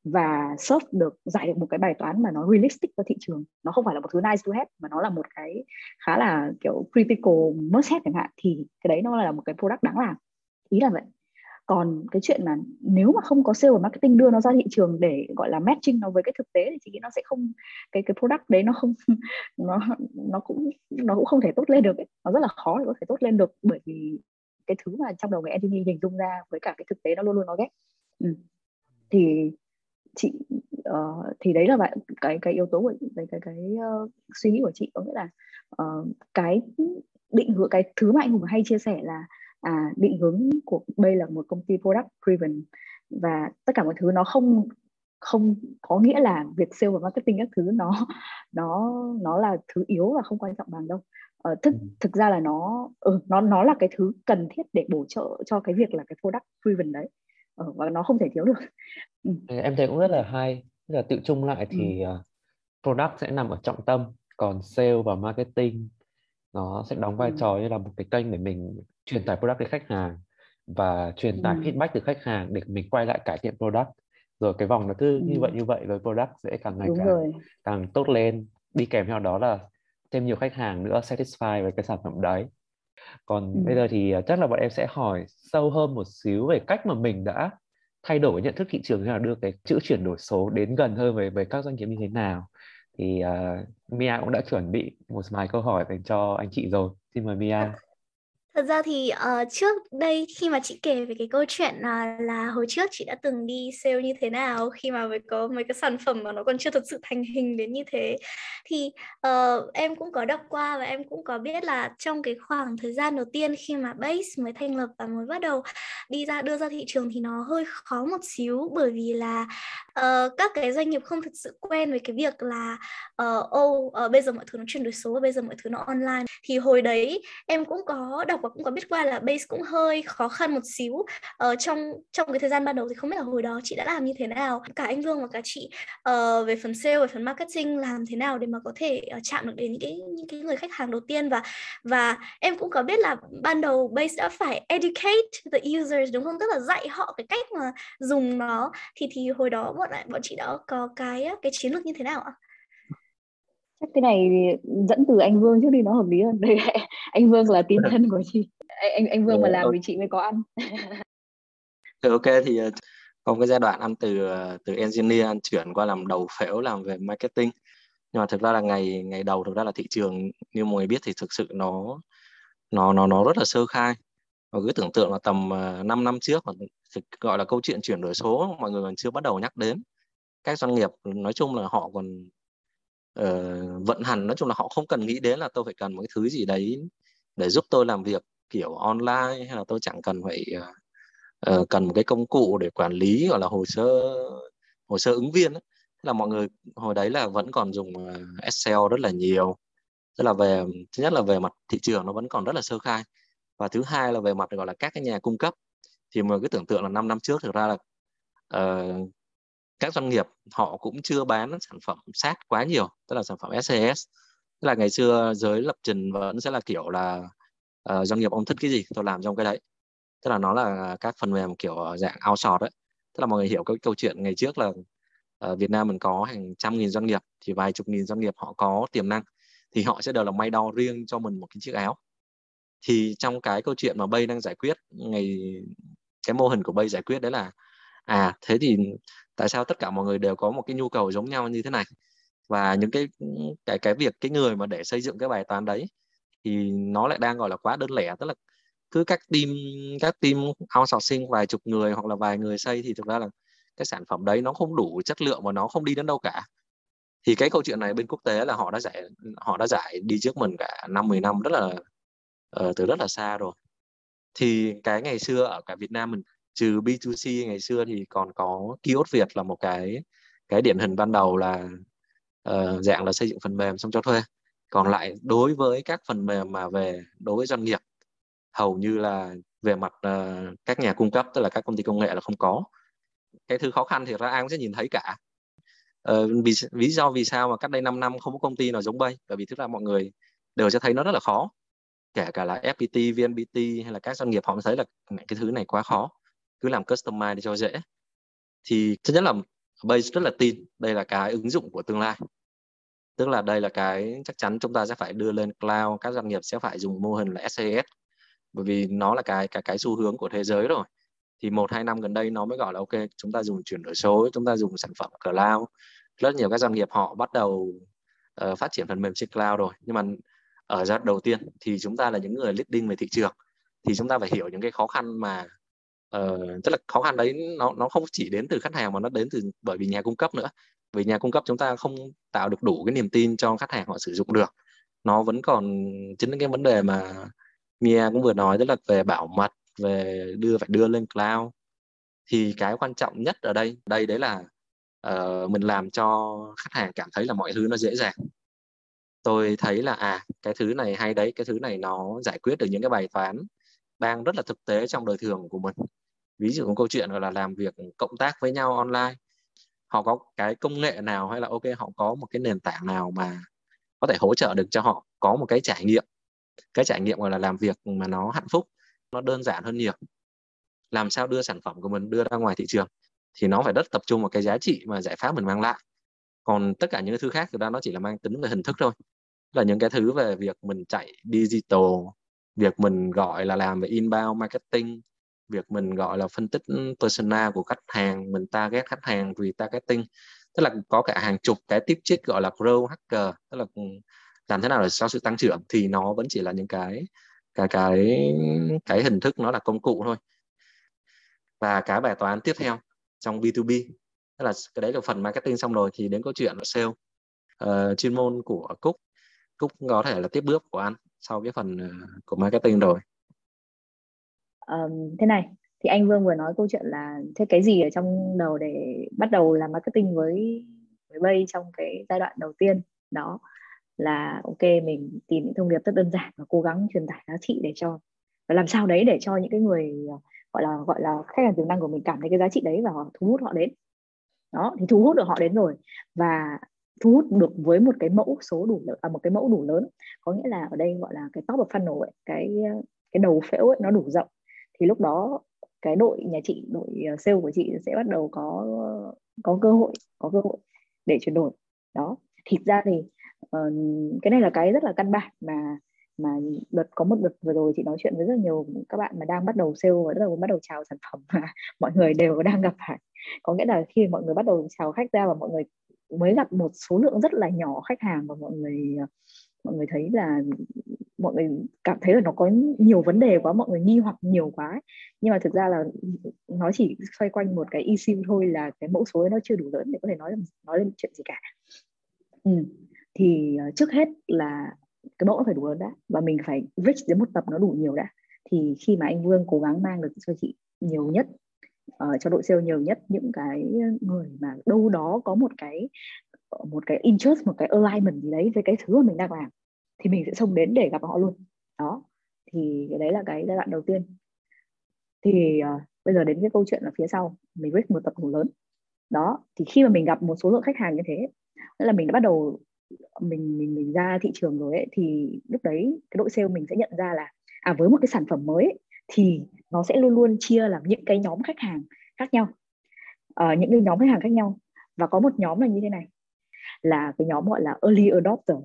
và solve được giải được một cái bài toán mà nó realistic cho thị trường. Nó không phải là một thứ nice to have mà nó là một cái khá là kiểu critical must have chẳng hạn. Thì cái đấy nó là một cái product đáng làm. Ý là vậy còn cái chuyện mà nếu mà không có sale và marketing đưa nó ra thị trường để gọi là matching nó với cái thực tế thì chị nghĩ nó sẽ không cái cái product đấy nó không nó nó cũng nó cũng không thể tốt lên được ấy. nó rất là khó để có thể tốt lên được bởi vì cái thứ mà trong đầu người engineer hình dung ra với cả cái thực tế nó luôn luôn nó ghét ừ. thì chị uh, thì đấy là vậy cái cái yếu tố của cái cái cái uh, suy nghĩ của chị có nghĩa là uh, cái định hướng cái thứ mà anh hùng hay chia sẻ là à, định hướng của đây là một công ty product driven và tất cả mọi thứ nó không không có nghĩa là việc sale và marketing các thứ nó nó nó là thứ yếu và không quan trọng bằng đâu ờ, thực ừ. thực ra là nó ừ, nó nó là cái thứ cần thiết để bổ trợ cho cái việc là cái product driven đấy ờ, và nó không thể thiếu được ừ. em thấy cũng rất là hay tức là tự chung lại thì ừ. product sẽ nằm ở trọng tâm còn sale và marketing nó sẽ đóng vai ừ. trò như là một cái kênh để mình truyền tải product đến khách hàng và truyền tải ừ. feedback từ khách hàng để mình quay lại cải thiện product rồi cái vòng nó cứ ừ. như vậy như vậy rồi product sẽ càng ngày càng rồi. càng tốt lên đi kèm theo đó là thêm nhiều khách hàng nữa satisfy với cái sản phẩm đấy còn ừ. bây giờ thì à, chắc là bọn em sẽ hỏi sâu hơn một xíu về cách mà mình đã thay đổi nhận thức thị trường hay là đưa cái chữ chuyển đổi số đến gần hơn với với các doanh nghiệp như thế nào thì uh, Mia cũng đã chuẩn bị một vài câu hỏi dành cho anh chị rồi xin mời Mia Thật ra thì uh, trước đây khi mà chị kể về cái câu chuyện là là hồi trước chị đã từng đi sale như thế nào khi mà mới có mấy cái sản phẩm mà nó còn chưa thật sự thành hình đến như thế thì uh, em cũng có đọc qua và em cũng có biết là trong cái khoảng thời gian đầu tiên khi mà base mới thành lập và mới bắt đầu đi ra đưa ra thị trường thì nó hơi khó một xíu bởi vì là uh, các cái doanh nghiệp không thật sự quen với cái việc là uh, ô oh, uh, bây giờ mọi thứ nó chuyển đổi số và bây giờ mọi thứ nó online. Thì hồi đấy em cũng có đọc và cũng có biết qua là base cũng hơi khó khăn một xíu. Uh, trong trong cái thời gian ban đầu thì không biết là hồi đó chị đã làm như thế nào. Cả anh Vương và cả chị uh, về phần sale về phần marketing làm thế nào để mà có thể uh, chạm được đến những cái những cái người khách hàng đầu tiên. Và và em cũng có biết là ban đầu base đã phải educate the users đúng không? Tức là dạy họ cái cách mà dùng nó. Thì thì hồi đó bọn bọn chị đã có cái cái chiến lược như thế nào ạ? Chắc cái này dẫn từ anh Vương trước đi nó hợp lý hơn. Đây anh Vương là tín thân của chị. Anh anh Vương mà làm thì chị mới có ăn. Ừ, ok thì ờ, có cái giai đoạn ăn từ ờ, từ engineer ăn chuyển qua làm đầu phễu làm về marketing. Nhưng mà thực ra là ngày ngày đầu thực ra là thị trường như mọi người biết thì thực sự nó nó nó nó rất là sơ khai. Và cứ tưởng tượng là tầm 5 ờ, năm trước mà gọi là câu chuyện chuyển đổi số mọi người còn chưa bắt đầu nhắc đến. Các doanh nghiệp nói chung là họ còn uh, vận hành nói chung là họ không cần nghĩ đến là tôi phải cần một cái thứ gì đấy để giúp tôi làm việc kiểu online hay là tôi chẳng cần phải uh, cần một cái công cụ để quản lý gọi là hồ sơ hồ sơ ứng viên ấy. là mọi người hồi đấy là vẫn còn dùng Excel rất là nhiều. Tức là về thứ nhất là về mặt thị trường nó vẫn còn rất là sơ khai. Và thứ hai là về mặt gọi là các cái nhà cung cấp. Thì mà cứ tưởng tượng là 5 năm trước thực ra là uh, các doanh nghiệp họ cũng chưa bán sản phẩm SaaS quá nhiều tức là sản phẩm SaaS tức là ngày xưa giới lập trình vẫn sẽ là kiểu là uh, doanh nghiệp ông thích cái gì tôi làm trong cái đấy. Tức là nó là các phần mềm kiểu ờ, dạng outsource đấy tức là mọi người hiểu cái câu chuyện ngày trước là ở Việt Nam mình có hàng trăm nghìn doanh nghiệp thì vài chục nghìn doanh nghiệp họ có tiềm năng thì họ sẽ đều là may đo riêng cho mình một cái chiếc áo. Thì trong cái câu chuyện mà Bay đang giải quyết ngày cái mô hình của Bay giải quyết đấy là à thế thì tại sao tất cả mọi người đều có một cái nhu cầu giống nhau như thế này? Và những cái cái cái việc cái người mà để xây dựng cái bài toán đấy thì nó lại đang gọi là quá đơn lẻ. Tức là cứ các team các team outsourcing vài chục người hoặc là vài người xây thì thực ra là cái sản phẩm đấy nó không đủ chất lượng và nó không đi đến đâu cả. Thì cái câu chuyện này bên quốc tế là họ đã giải họ đã giải đi trước mình cả năm 10 năm rất là uh, từ rất là xa rồi. Thì cái ngày xưa ở cả Việt Nam mình trừ B2C ngày xưa thì còn có kiosk Việt là một cái cái điển hình ban đầu là uh, dạng là xây dựng phần mềm xong cho thuê. Còn lại đối với các phần mềm mà về đối với doanh nghiệp hầu như là về mặt uh, các nhà cung cấp tức là các công ty công nghệ là không có. Cái thứ khó khăn thì ra ai cũng sẽ nhìn thấy cả. Uh, vì lý do vì sao mà cách đây 5 năm không có công ty nào giống bay bởi vì thực là mọi người đều sẽ thấy nó rất là khó. Kể cả là FPT, VNPT hay là các doanh nghiệp họ thấy là cái thứ này quá khó cứ làm customize để cho dễ. Thì thứ nhất là Base rất là tin đây là cái ứng dụng của tương lai. Tức là đây là cái chắc chắn chúng ta sẽ phải đưa lên cloud các doanh nghiệp sẽ phải dùng mô hình là SAS bởi vì nó là cái cái cái xu hướng của thế giới rồi. Thì một hai năm gần đây nó mới gọi là ok chúng ta dùng chuyển đổi số chúng ta dùng sản phẩm cloud. Rất nhiều các doanh nghiệp họ bắt đầu uh, phát triển phần mềm trên cloud rồi. Nhưng mà ở giai đoạn đầu tiên thì chúng ta là những người leading về thị trường. Thì chúng ta phải hiểu những cái khó khăn mà uh, tức là khó khăn đấy nó nó không chỉ đến từ khách hàng mà nó đến từ bởi vì nhà cung cấp nữa. Vì nhà cung cấp chúng ta không tạo được đủ cái niềm tin cho khách hàng họ sử dụng được. Nó vẫn còn chính cái vấn đề mà Mia cũng vừa nói tức là về bảo mật về đưa phải đưa lên cloud. Thì cái quan trọng nhất ở đây đây đấy là uh, mình làm cho khách hàng cảm thấy là mọi thứ nó dễ dàng. Tôi thấy là à cái thứ này hay đấy cái thứ này nó giải quyết được những cái bài toán đang rất là thực tế trong đời thường của mình ví dụ một câu chuyện gọi là làm việc cộng tác với nhau online. Họ có cái công nghệ nào hay là ok, họ có một cái nền tảng nào mà có thể hỗ trợ được cho họ? Có một cái trải nghiệm. Cái trải nghiệm gọi là làm việc mà nó hạnh phúc, nó đơn giản hơn nhiều. Làm sao đưa sản phẩm của mình đưa ra ngoài thị trường thì nó phải rất tập trung vào cái giá trị mà giải pháp mình mang lại. Còn tất cả những thứ khác thực ra nó chỉ là mang tính về hình thức thôi. Là những cái thứ về việc mình chạy digital, việc mình gọi là làm về inbound marketing việc mình gọi là phân tích persona của khách hàng mình target khách hàng retargeting tức là có cả hàng chục cái tiếp chiếc gọi là grow hacker tức là làm thế nào để cho sự tăng trưởng thì nó vẫn chỉ là những cái cái cái cái hình thức nó là công cụ thôi. Và cái bài toán tiếp theo trong B2B tức là cái đấy là phần marketing xong rồi thì đến câu chuyện là sale uh, chuyên môn của Cúc Cúc có thể là tiếp bước của anh sau cái phần ờ, của marketing rồi um, thế này thì anh Vương vừa nói câu chuyện là thế cái gì ở trong đầu để bắt đầu làm marketing với với Bay trong cái giai đoạn đầu tiên? Đó là ok mình tìm những thông điệp rất đơn giản và cố gắng truyền tải giá trị để cho và làm sao đấy để cho những cái người ờ, gọi là gọi là khách hàng tiềm năng của mình cảm thấy cái giá trị đấy và họ thu hút họ đến. Đó thì thu hút được họ đến rồi và thu hút được với một cái mẫu số đủ à, một cái mẫu đủ lớn. Có nghĩa là ở đây gọi là cái top of funnel ấy, cái ờ, cái đầu phễu ấy, nó đủ rộng thì lúc đó cái đội nhà chị đội ờ, sale của chị sẽ bắt đầu có có cơ hội có cơ hội để chuyển đổi. Đó. Thực ra thì uh, cái này là cái rất là căn bản mà mà đợt có một đợt vừa rồi chị nói chuyện với rất nhiều các bạn mà đang bắt đầu sale và bắt đầu bắt đầu chào sản phẩm mà mọi người đều đang gặp phải. Có nghĩa là khi mọi người bắt đầu chào khách ra và mọi người mới gặp một số lượng rất là nhỏ khách hàng và mọi người ờ, mọi người thấy là mọi người cảm thấy là nó có nhiều vấn đề quá mọi người nghi hoặc nhiều quá nhưng mà thực ra là nó chỉ xoay quanh một cái issue thôi là cái mẫu số nó chưa đủ lớn để có thể nói nói lên chuyện gì cả. Ừ. thì uh, trước hết là cái mẫu phải đủ lớn đã và mình phải reach đến một tập nó đủ nhiều đã. Thì khi mà anh Vương cố gắng mang được cho chị nhiều nhất uh, cho đội sale nhiều nhất những cái người mà đâu đó có một cái một cái interest một cái alignment gì đấy với cái thứ mà mình đang làm thì mình sẽ xông đến để gặp họ luôn. Đó thì cái đấy là cái giai đoạn đầu tiên. Thì uh, bây giờ đến cái câu chuyện là phía sau mình reach một tập đủ lớn. Đó thì khi mà mình gặp một số lượng khách hàng như thế nghĩa là mình đã bắt đầu mình mình mình ra thị trường rồi ấy thì lúc đấy cái đội sale mình sẽ nhận ra là à với một cái sản phẩm mới ấy, thì nó sẽ luôn luôn chia làm những cái nhóm khách hàng khác nhau. Uh, những cái nhóm khách hàng khác nhau. Và có một nhóm là như thế này là cái nhóm gọi là early adopter.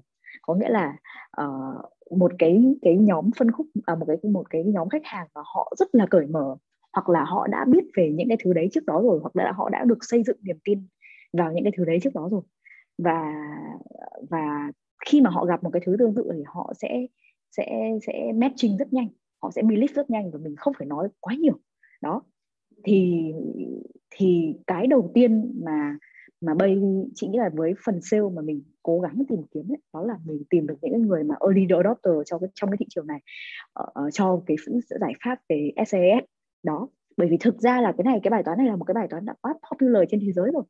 Có nghĩa là uh, một cái cái nhóm phân khúc à, một cái một cái nhóm khách hàng mà họ rất là cởi mở hoặc là họ đã biết về những cái thứ đấy trước đó rồi hoặc là họ đã được xây dựng niềm tin vào những cái thứ đấy trước đó rồi. Và và khi mà họ gặp một cái thứ tương tự thì họ sẽ sẽ sẽ matching rất nhanh họ sẽ believe rất nhanh và mình không phải nói quá nhiều. Đó. Thì thì cái đầu tiên mà mà bây chị nghĩ là với phần sale mà mình cố gắng tìm kiếm ấy, đó là mình tìm được những người mà early adopter cho cái, trong cái thị trường này uh, cho cái giải pháp về SAS đó bởi vì thực ra là cái này cái bài toán này là một cái bài toán đã quá popular trên thế giới rồi.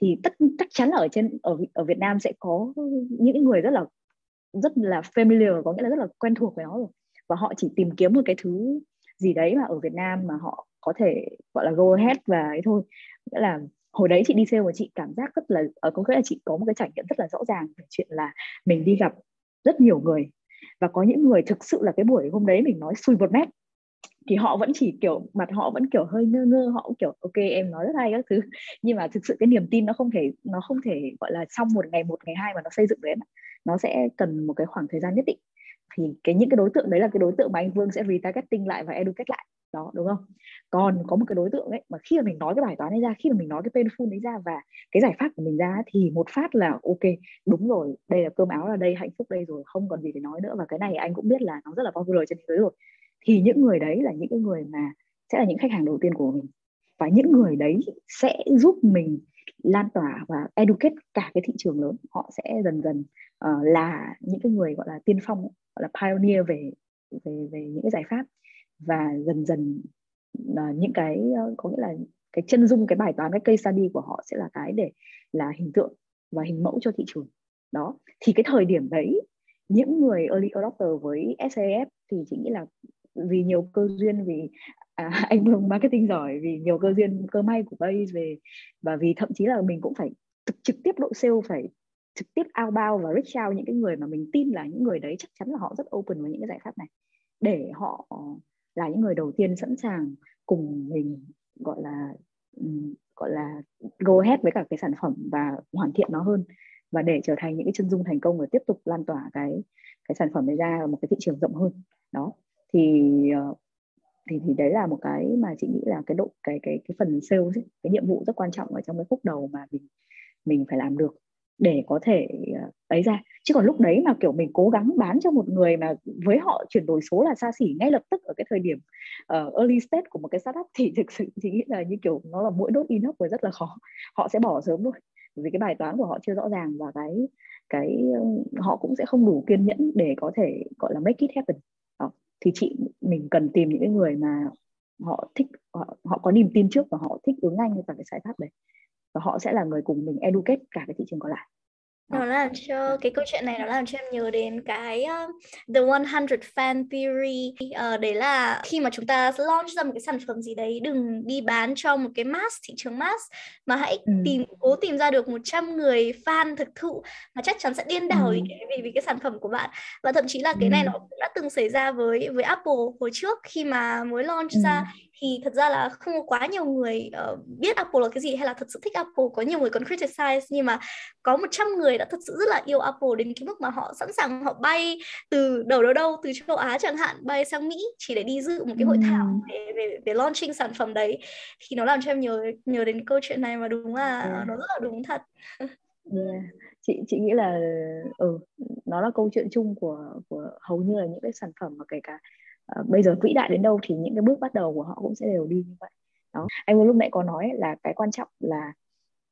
Thì tất chắc chắn là ở trên ở ở Việt Nam sẽ có những người rất là rất là familiar có nghĩa là rất là quen thuộc với nó rồi. Và họ chỉ tìm kiếm một cái thứ gì đấy mà ở Việt Nam mà họ có thể gọi là go ahead và ấy thôi. Nghĩa là hồi đấy chị đi sale và chị cảm giác rất là ở có nghĩa là chị có một cái trải nghiệm rất là rõ ràng về chuyện là mình đi gặp rất nhiều người. Và có những người thực sự là cái buổi hôm đấy mình nói xui một mét thì họ vẫn chỉ kiểu, mặt họ vẫn kiểu hơi ngơ ngơ, họ cũng kiểu ok, em nói rất hay các thứ. Nhưng mà thực sự cái niềm tin nó không thể, nó không thể, gọi là xong một ngày một ngày hai mà nó xây dựng đấy nó sẽ cần một cái khoảng thời gian nhất định. Thì cái, những cái đối tượng đấy là cái đối tượng mà anh Vương sẽ retargeting lại và educate lại đó đúng không? Còn có một cái đối tượng ấy mà khi mà mình nói cái bài toán ấy ra khi mà mình nói cái painful đấy ra và cái giải pháp của mình ra thì một phát là ok đúng rồi đây là cơm áo là đây hạnh phúc đây rồi không còn gì để nói nữa. Và cái này anh cũng biết là nó rất là popular trên thế giới rồi. Thì những người đấy là những cái người mà sẽ là những khách hàng đầu tiên của mình. Và những người đấy sẽ giúp mình lan tỏa và educate cả cái thị trường lớn. Họ sẽ dần dần uh, là những cái người gọi là tiên phong gọi là pioneer về về về những cái giải pháp và dần dần uh, những cái uh, có nghĩa là cái chân dung cái bài toán cái case study của họ sẽ là cái để là hình tượng và hình mẫu cho thị trường. Đó. Thì cái thời điểm đấy những người early adopter với SAF thì chị nghĩ là vì nhiều cơ duyên vì à, anh Vương marketing giỏi vì nhiều cơ duyên cơ may của Bay về và vì thậm chí là mình cũng phải trực, trực tiếp độ sale phải trực tiếp outbound và reach out những cái người mà mình tin là những người đấy chắc chắn là họ rất open với những cái giải pháp này. Để họ là những người đầu tiên sẵn sàng cùng mình gọi là gọi là go ahead với cả cái sản phẩm và hoàn thiện nó hơn. Và để trở thành những cái chân dung thành công và tiếp tục lan tỏa cái cái sản phẩm này ra một cái thị trường rộng hơn. Đó. Thì ờ, thì thì đấy là một cái mà chị nghĩ là cái độ cái cái cái phần sales ấy, cái nhiệm vụ rất quan trọng ở trong cái khúc đầu mà mình mình phải làm được để có thể ờ, ấy ra. Chứ còn lúc đấy mà kiểu mình cố gắng bán cho một người mà với họ chuyển đổi số là xa xỉ ngay lập tức ở cái thời điểm uh, early stage của một cái startup thì thực sự chị nghĩ là như kiểu nó là mỗi đốt inox và rất là khó. Họ sẽ bỏ sớm thôi vì cái bài toán của họ chưa rõ ràng và cái cái họ cũng sẽ không đủ kiên nhẫn để có thể gọi là make it happen. Đó. thì chị mình cần tìm những cái người mà họ thích họ, họ có niềm tin trước và họ thích ứng nhanh với cả cái giải pháp đấy và họ sẽ là người cùng mình educate cả cái thị trường còn lại nó làm cho cái câu chuyện này nó làm cho em nhớ đến cái uh, The 100 Fan Theory uh, đấy là khi mà chúng ta launch ra một cái sản phẩm gì đấy đừng đi bán cho một cái mass thị trường mass mà hãy ừ. tìm cố tìm ra được 100 người fan thực thụ mà chắc chắn sẽ điên đảo ừ. vì, vì cái sản phẩm của bạn và thậm chí là cái này nó cũng đã từng xảy ra với với Apple hồi trước khi mà mới launch ừ. ra thì thật ra là không có quá nhiều người uh, biết Apple là cái gì hay là thật sự thích Apple có nhiều người còn criticize nhưng mà có 100 người đã thật sự rất là yêu Apple đến cái mức mà họ sẵn sàng họ bay từ đầu đâu đâu từ châu Á chẳng hạn bay sang Mỹ chỉ để đi dự một cái hội thảo về về, về launching sản phẩm đấy thì nó làm cho em nhớ nhớ đến câu chuyện này mà đúng là yeah. nó rất là đúng thật yeah. chị chị nghĩ là ừ nó là câu chuyện chung của của hầu như là những cái sản phẩm mà kể cả uh, bây giờ vĩ đại đến đâu thì những cái bước bắt đầu của họ cũng sẽ đều đi như vậy. Đó. Anh vừa lúc nãy có nói là cái quan trọng là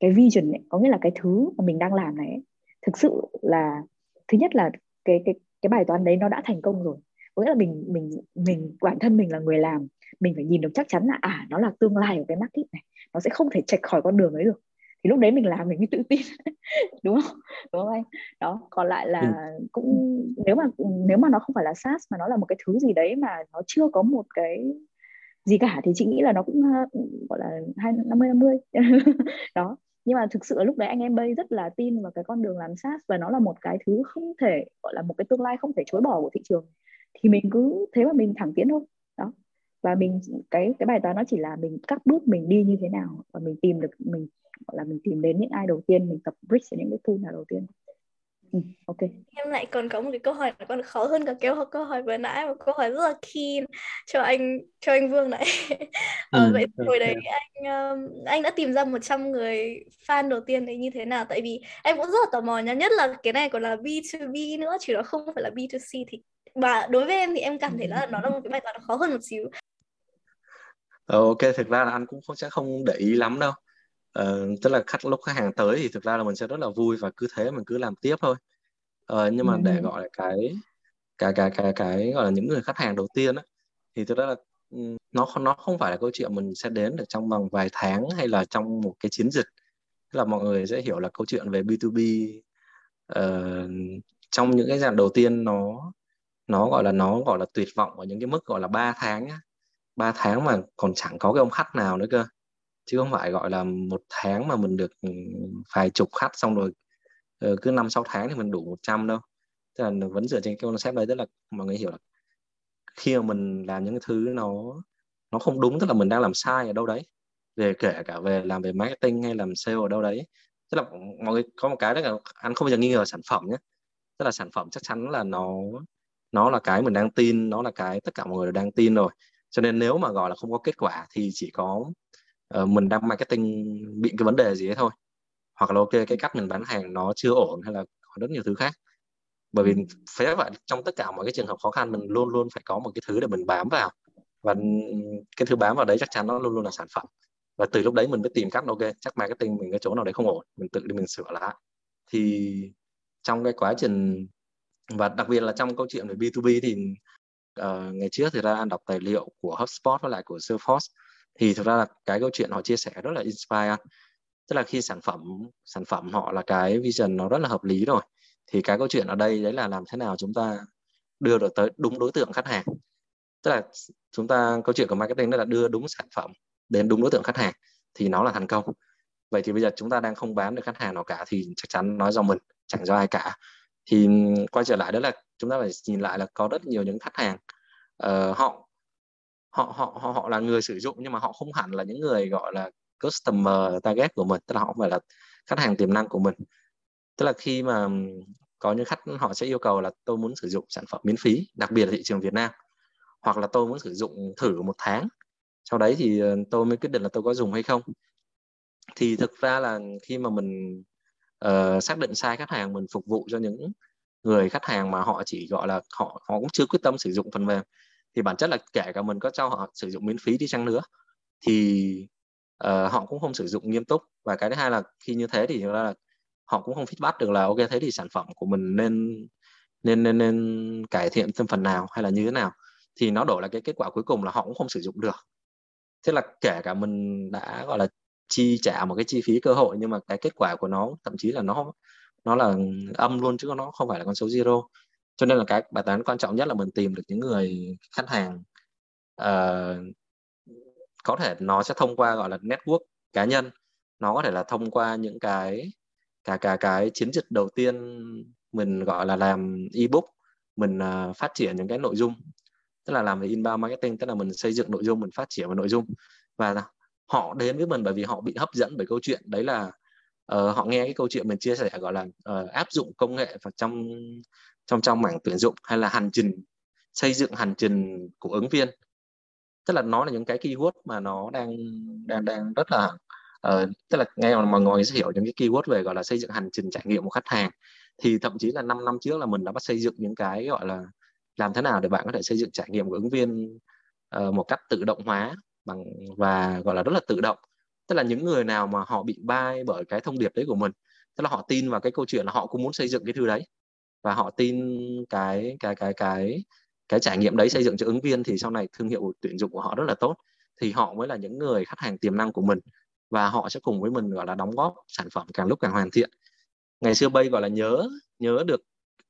cái vision ấy, có nghĩa là cái thứ mà mình đang làm này ấy, thực sự là thứ nhất là cái cái cái bài toán đấy nó đã thành công rồi. Có nghĩa là mình mình mình bản thân mình là người làm mình phải nhìn được chắc chắn là à nó là tương lai của cái market này nó sẽ không thể chạch khỏi con đường ấy được thì lúc đấy mình làm mình mới tự tin đúng không? Đúng không anh? Đó còn lại là ừ. cũng nếu mà nếu mà nó không phải là SaaS mà nó là một cái thứ gì đấy mà nó chưa có một cái gì cả thì chị nghĩ là nó cũng gọi là hai năm mươi năm mươi. Đó nhưng mà thực sự lúc đấy anh em bay rất là tin vào cái con đường làm SaaS và nó là một cái thứ không thể gọi là một cái tương lai không thể chối bỏ của thị trường. Thì mình cứ thế mà mình thẳng tiến thôi. Đó và mình cái cái bài toán nó chỉ là mình các bước mình đi như thế nào và mình tìm được mình gọi là mình tìm đến những ai đầu tiên mình tập brick những cái tool nào đầu tiên Ừ, ok. Em lại còn có một cái câu hỏi nó còn khó hơn cả câu câu hỏi vừa nãy một câu hỏi rất là keen cho anh cho anh Vương này. ờ, ừ, vậy hồi đấy anh anh đã tìm ra 100 người fan đầu tiên đấy như thế nào? Tại vì em cũng rất là tò mò nha, nhất là cái này còn là B2B nữa chứ nó không phải là B2C thì và đối với em thì em cảm thấy là nó là một cái bài toán khó hơn một xíu. Ờ, ok, thực ra là anh cũng không sẽ không để ý lắm đâu uh, tức là khách lúc khách hàng tới thì thực ra là mình sẽ rất là vui và cứ thế mình cứ làm tiếp thôi. Uh, nhưng mà để ừ. gọi là cái cái cái cái cái gọi là những người khách hàng đầu tiên á thì thực ra là nó không nó không phải là câu chuyện mình sẽ đến được trong vòng vài tháng hay là trong một cái chiến dịch. Tức là mọi người sẽ hiểu là câu chuyện về B2B uh, trong những cái giai đoạn đầu tiên nó nó gọi là nó gọi là tuyệt vọng ở những cái mức gọi là 3 tháng á. 3 tháng mà còn chẳng có cái ông khách nào nữa cơ chứ không phải, gọi là, một tháng mà mình được ừ, vài chục khách xong rồi ờ, cứ năm sáu tháng thì mình đủ 100 đâu. Tức là vẫn dựa trên cái concept đấy tức là mọi người hiểu là khi mà mình làm những cái thứ nó nó không đúng, tức là mình đang làm sai ở đâu đấy. Về kể cả về làm về marketing hay làm sale ở đâu đấy. Tức là mọi người, có một cái đó là, anh không bao giờ nghi ngờ sản phẩm nhé. Tức là sản phẩm chắc chắn là nó nó là cái mình đang tin, nó là cái tất cả mọi người đều đang tin rồi. Cho nên nếu mà, gọi là, không có kết quả thì chỉ có uh, mình đang marketing bị cái vấn đề gì ấy thôi. Hoặc là ok cái cách mình bán hàng nó chưa ổn hay là có rất nhiều thứ khác. Bởi vì phải vậy trong tất cả mọi cái trường hợp khó khăn mình luôn luôn phải có một cái thứ để mình bám vào. Và cái thứ bám vào đấy chắc chắn nó luôn luôn là sản phẩm. Và từ lúc đấy mình mới tìm cách ok chắc marketing mình cái chỗ nào đấy không ổn mình tự đi mình sửa lại. Thì trong cái quá trình và đặc biệt là trong câu chuyện về B2B thì uh, ngày trước thì ra anh đọc tài liệu của HubSpot với lại của Salesforce thì thực ra là cái câu chuyện họ chia sẻ rất là inspire. Tức là khi sản phẩm sản phẩm họ là cái vision nó rất là hợp lý rồi thì cái câu chuyện ở đây đấy là làm thế nào chúng ta đưa được tới đúng đối tượng khách hàng. Tức là chúng ta câu chuyện của marketing đó là đưa đúng sản phẩm đến đúng đối tượng khách hàng thì nó là thành công. Vậy thì bây giờ chúng ta đang không bán được khách hàng nào cả thì chắc chắn nói do mình chẳng do ai cả. Thì quay trở lại đó là chúng ta phải nhìn lại là có rất nhiều những khách hàng uh, họ họ họ họ họ là người sử dụng nhưng mà họ không hẳn là những người gọi là customer target của mình tức là họ không phải là khách hàng tiềm năng của mình. Tức là khi mà có những khách họ sẽ yêu cầu là tôi muốn sử dụng sản phẩm miễn phí đặc biệt là thị trường Việt Nam. Hoặc là tôi muốn sử dụng thử một tháng sau đấy thì ờ, tôi mới quyết định là tôi có dùng hay không. Thì thực ra là khi mà mình uh, xác định sai khách hàng mình phục vụ cho những người khách hàng mà họ chỉ gọi là họ họ cũng chưa quyết tâm sử dụng phần mềm thì bản chất là kể cả mình có cho họ sử dụng miễn phí đi chăng nữa thì uh, họ cũng không sử dụng nghiêm túc. Và cái thứ hai là khi như thế thì là họ cũng không feedback được là ok thế thì sản phẩm của mình nên nên nên nên cải thiện thêm phần nào hay là như thế nào. Thì nó đổi là cái kết quả cuối cùng là họ cũng không sử dụng được. Thế là kể cả mình đã gọi là chi trả một cái chi phí cơ hội nhưng mà cái kết quả của nó thậm chí là nó nó là âm luôn chứ nó không phải là con số zero cho nên là cái bài toán quan trọng nhất là mình tìm được những người khách hàng uh, có thể nó sẽ thông qua gọi là network cá nhân. Nó có thể là thông qua những cái cả cả cái chiến dịch đầu tiên mình gọi là làm ebook mình uh, phát triển những cái nội dung. Tức là làm về inbound marketing tức là mình xây dựng nội dung mình phát triển về nội dung. Và họ đến với mình bởi vì họ bị hấp dẫn bởi câu chuyện. Đấy là uh, họ nghe cái câu chuyện mình chia sẻ gọi là uh, áp dụng công nghệ vào trong trong trong mảng tuyển dụng hay là hành trình xây dựng hành trình của ứng viên. Tức là nó là những cái keyword mà nó đang đang đang rất là uh, tức là nghe mà mọi người sẽ hiểu những cái keyword về gọi là xây dựng hành trình trải nghiệm của khách hàng. Thì thậm chí là 5 năm trước là mình đã bắt xây dựng những cái gọi là làm thế nào để bạn có thể xây dựng trải nghiệm của ứng viên uh, một cách tự động hóa bằng và gọi là rất là tự động. Tức là những người nào mà họ bị bay bởi cái thông điệp đấy của mình tức là họ tin vào cái câu chuyện là họ cũng muốn xây dựng cái thứ đấy và họ tin cái cái cái cái cái trải nghiệm đấy xây dựng cho ứng viên thì sau này thương hiệu tuyển dụng của họ rất là tốt. Thì họ mới là những người khách hàng tiềm năng của mình và họ sẽ cùng với mình, gọi là, đóng góp sản phẩm càng lúc càng hoàn thiện. Ngày xưa bay gọi là, nhớ nhớ được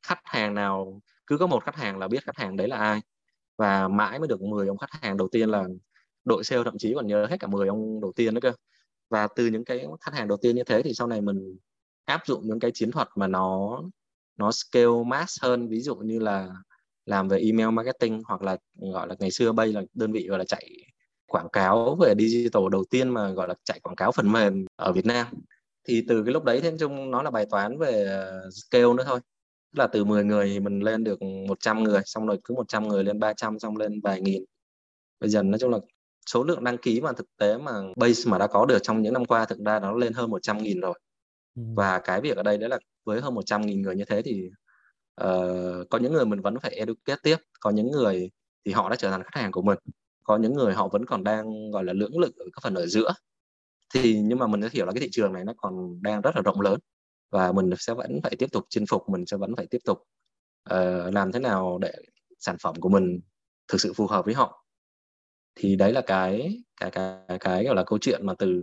khách hàng nào, cứ có một khách hàng là biết khách hàng đấy là ai. Và mãi mới được 10 ông khách hàng đầu tiên là đội sale thậm chí còn nhớ hết cả 10 ông đầu tiên nữa cơ. Và từ những cái khách hàng đầu tiên như thế thì sau này mình áp dụng những cái chiến thuật mà nó nó scale mass hơn ví dụ như là làm về email marketing hoặc là gọi là ngày xưa bây là đơn vị gọi là chạy quảng cáo về digital đầu tiên mà gọi là chạy quảng cáo phần mềm ở Việt Nam. Thì từ cái lúc đấy thêm chung nó là bài toán về ờ, scale nữa thôi. Là từ 10 người thì mình lên được 100 người xong rồi cứ 100 người lên 300 xong lên vài nghìn. Bây giờ nói chung là số lượng đăng ký mà thực tế mà base mà đã có được trong những năm qua thực ra nó lên hơn 100 nghìn rồi. Ừ. và cái việc ở đây đấy là với hơn 100 nghìn người như thế thì uh, có những người mình vẫn phải educate tiếp. Có những người thì họ đã trở thành khách hàng của mình. Có những người họ vẫn còn đang gọi là lưỡng lự ở cái phần ở giữa. Thì nhưng mà mình sẽ hiểu là cái thị trường này nó còn đang rất là rộng lớn và mình sẽ vẫn phải tiếp tục chinh phục mình sẽ vẫn phải tiếp tục uh, làm thế nào để sản phẩm của mình thực sự phù hợp với họ. Thì đấy là cái cái cái cái gọi là câu chuyện mà từ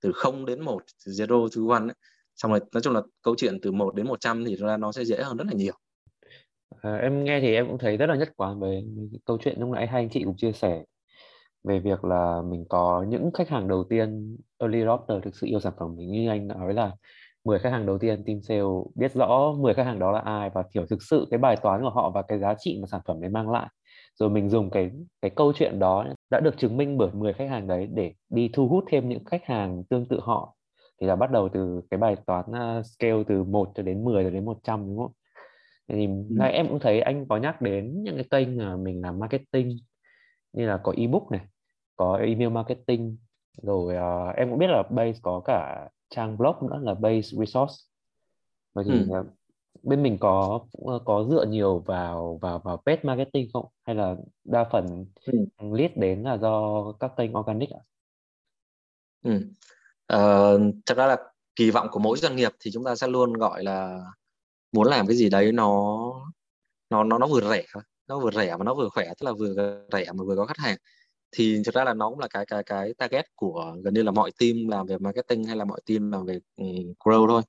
từ 0 đến 1 từ zero to one ấy xong rồi nói chung là câu chuyện từ 1 đến 100 thì ra nó sẽ dễ hơn rất là nhiều. À, em nghe thì em cũng thấy rất là nhất quán về câu chuyện lúc nãy hai anh chị cũng chia sẻ về việc là mình có những khách hàng đầu tiên early adopter thực sự yêu sản phẩm mình như anh nói là 10 khách hàng đầu tiên team sale biết rõ 10 khách hàng đó là ai và hiểu thực sự cái bài toán của họ và cái giá trị mà sản phẩm đấy mang lại. Rồi mình dùng cái cái câu chuyện đó đã được chứng minh bởi 10 khách hàng đấy để đi thu hút thêm những khách hàng tương tự họ thì là bắt đầu từ cái bài toán uh, scale từ 1 cho đến 10 cho đến 100 đúng không? Thì ừ. em cũng thấy anh có nhắc đến những cái kênh mà mình làm marketing như là có ebook này, có email marketing rồi uh, em cũng biết là base có cả trang blog nữa là base resource vậy thì ừ. bên mình có có dựa nhiều vào vào vào page marketing không hay là đa phần ừ. lead đến là do các kênh organic ạ? Ừ. Uh, thật ra là kỳ vọng của mỗi doanh nghiệp thì chúng ta sẽ luôn gọi là muốn làm cái gì đấy nó nó nó nó vừa rẻ nó vừa rẻ mà nó vừa khỏe tức là vừa rẻ mà vừa có khách hàng. Thì thực ra là nó cũng là cái cái cái target của gần như là mọi team làm về marketing hay là mọi team làm về um, grow thôi.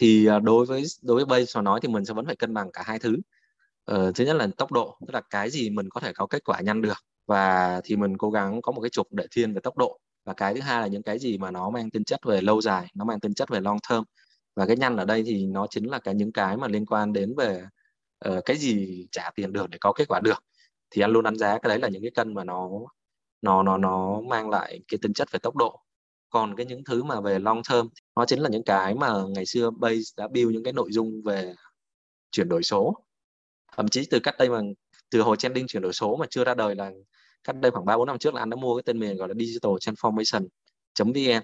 Thì uh, đối với đối với base mà nói thì mình sẽ vẫn phải cân bằng cả hai thứ. Uh, thứ nhất là tốc độ tức là cái gì mình có thể có kết quả nhanh được. Và thì mình cố gắng có một cái trục để thiên về tốc độ và cái thứ hai là những cái gì mà nó mang tính chất về lâu dài nó mang tính chất về long term. Và cái nhanh ở đây thì nó chính là cái những cái mà liên quan đến về uh, cái gì trả tiền được để có kết quả được. Thì anh luôn đánh giá cái đấy là những cái cân mà nó nó nó nó mang lại cái tính chất về tốc độ. Còn cái những thứ mà về long term nó chính là những cái mà ngày xưa base đã build những cái nội dung về chuyển đổi số. Thậm chí từ cách đây mà từ hồi trending chuyển đổi số mà chưa ra đời là cách đây khoảng ba bốn năm trước là anh đã mua cái tên miền gọi là digital transformation vn.